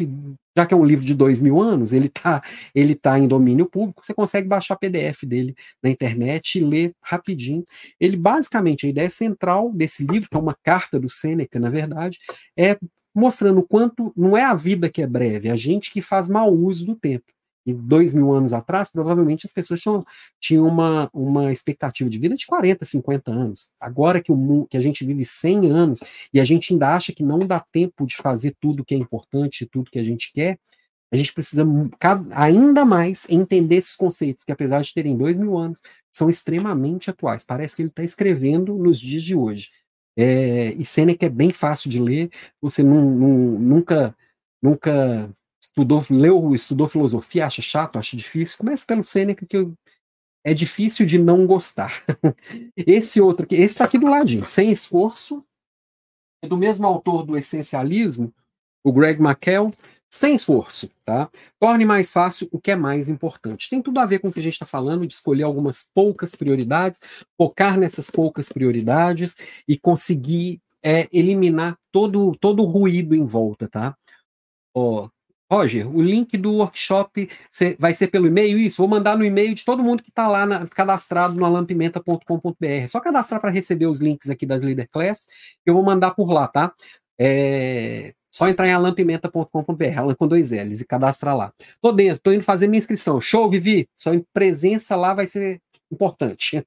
já que é um livro de dois mil anos, ele está ele tá em domínio público, você consegue baixar PDF dele na internet e ler rapidinho. Ele, basicamente, a ideia central desse livro, que é uma carta do Sêneca, na verdade, é mostrando o quanto não é a vida que é breve, é a gente que faz mau uso do tempo. E dois mil anos atrás, provavelmente as pessoas tinham, tinham uma, uma expectativa de vida de 40, 50 anos. Agora que, o, que a gente vive 100 anos e a gente ainda acha que não dá tempo de fazer tudo que é importante, tudo que a gente quer, a gente precisa ainda mais entender esses conceitos, que apesar de terem dois mil anos, são extremamente atuais. Parece que ele está escrevendo nos dias de hoje. É, e Seneca é bem fácil de ler, você nunca, nunca estudou, leu, estudou filosofia, acha chato, acha difícil, começa pelo Sêneca, que é difícil de não gostar. [laughs] esse outro aqui, esse está aqui do ladinho, Sem Esforço, é do mesmo autor do Essencialismo, o Greg McKell, sem esforço, tá? Torne mais fácil o que é mais importante. Tem tudo a ver com o que a gente está falando, de escolher algumas poucas prioridades, focar nessas poucas prioridades e conseguir é, eliminar todo, todo o ruído em volta, tá? Ó, Roger, o link do workshop vai ser pelo e-mail? Isso, vou mandar no e-mail de todo mundo que está lá na, cadastrado no alampimenta.com.br. É só cadastrar para receber os links aqui das Leader Class, eu vou mandar por lá, tá? É, só entrar em alampimenta.com.br, Alan com dois L's, e cadastrar lá. Tô dentro, tô indo fazer minha inscrição. Show, Vivi? Só em presença lá vai ser importante.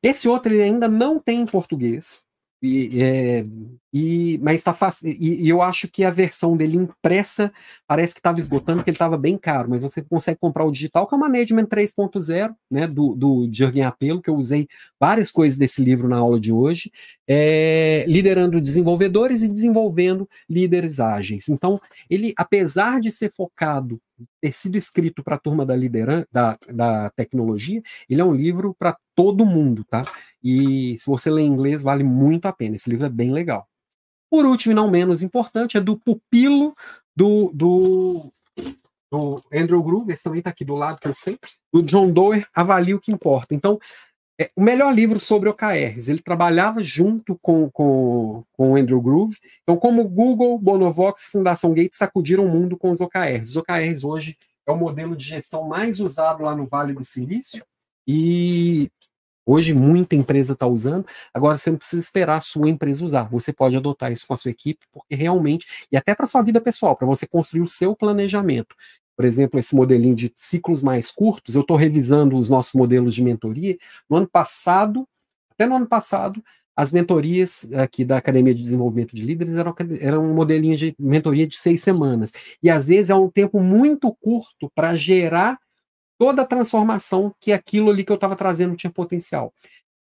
Esse outro ele ainda não tem em português, e, é, e, mas está fácil. E, e, eu acho que a versão dele impressa parece que estava esgotando, porque ele estava bem caro, mas você consegue comprar o digital, que é o Management 3.0, né, do, do Jürgen Apelo, que eu usei várias coisas desse livro na aula de hoje, é, liderando desenvolvedores e desenvolvendo líderes ágeis. Então, ele, apesar de ser focado ter sido escrito para a turma da liderança, da, da tecnologia, ele é um livro para todo mundo, tá? E se você lê em inglês, vale muito a pena. Esse livro é bem legal. Por último, e não menos importante, é do pupilo do, do, do Andrew Groove, esse também está aqui do lado, que eu sei, do John Doerr, Avalie o que importa. Então, é, o melhor livro sobre OKRs. Ele trabalhava junto com, com, com o Andrew Groove. Então, como Google, Bonovox e Fundação Gates sacudiram o mundo com os OKRs. Os OKRs hoje é o modelo de gestão mais usado lá no Vale do Silício. E Hoje muita empresa está usando, agora você não precisa esperar a sua empresa usar. Você pode adotar isso com a sua equipe, porque realmente, e até para sua vida pessoal, para você construir o seu planejamento. por exemplo, esse modelinho de ciclos mais curtos, eu estou revisando os nossos modelos de mentoria. No ano passado, até no ano passado, as mentorias aqui da Academia de Desenvolvimento de Líderes eram, eram um modelinho de mentoria de seis semanas. E às vezes é um tempo muito curto para gerar toda a transformação que aquilo ali que eu estava trazendo tinha potencial.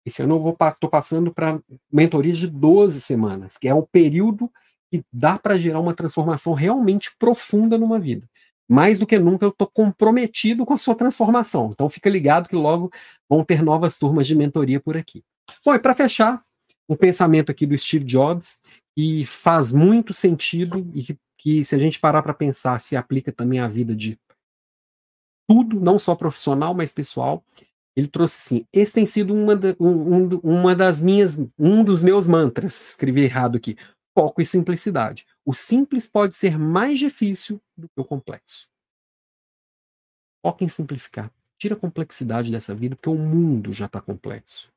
Esse ano eu estou passando para mentorias de 12 semanas, que é o período que dá para gerar uma transformação realmente profunda numa vida. Mais do que nunca eu estou comprometido com a sua transformação. Então fica ligado que logo vão ter novas turmas de mentoria por aqui. Bom, e para fechar, um pensamento aqui do Steve Jobs, que faz muito sentido e que, que se a gente parar para pensar, se aplica também à vida de tudo, não só profissional, mas pessoal. Ele trouxe assim: esse tem sido uma, da, um, uma das minhas, um dos meus mantras. Escrevi errado aqui: foco e simplicidade. O simples pode ser mais difícil do que o complexo. Foca em simplificar. Tira a complexidade dessa vida, porque o mundo já está complexo.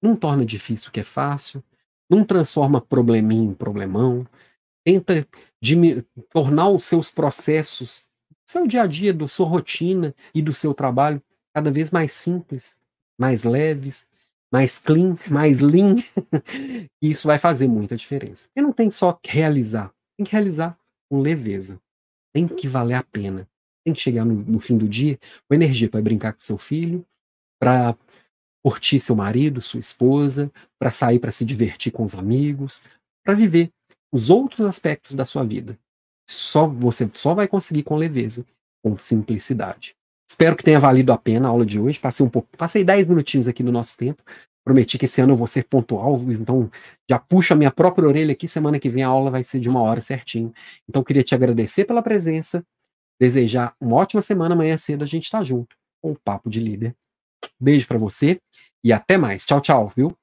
Não torna difícil o que é fácil, não transforma probleminha em problemão, tenta tornar os seus processos, seu dia a dia, da sua rotina e do seu trabalho cada vez mais simples, mais leves, mais clean, [laughs] mais lean. isso vai fazer muita diferença. E não tem só que realizar, tem que realizar com leveza. Tem que valer a pena. Tem que chegar no, no fim do dia com energia para brincar com seu filho, para curtir seu marido, sua esposa, para sair para se divertir com os amigos, para viver os outros aspectos da sua vida. Só você só vai conseguir com leveza, com simplicidade. Espero que tenha valido a pena a aula de hoje. Passei um pouco, passei 10 minutinhos aqui do nosso tempo. Prometi que esse ano eu vou ser pontual, então já puxa a minha própria orelha aqui. Semana que vem a aula vai ser de uma hora certinho. Então queria te agradecer pela presença, desejar uma ótima semana. Amanhã cedo a gente está junto com o Papo de Líder. Beijo para você e até mais. Tchau, tchau, viu?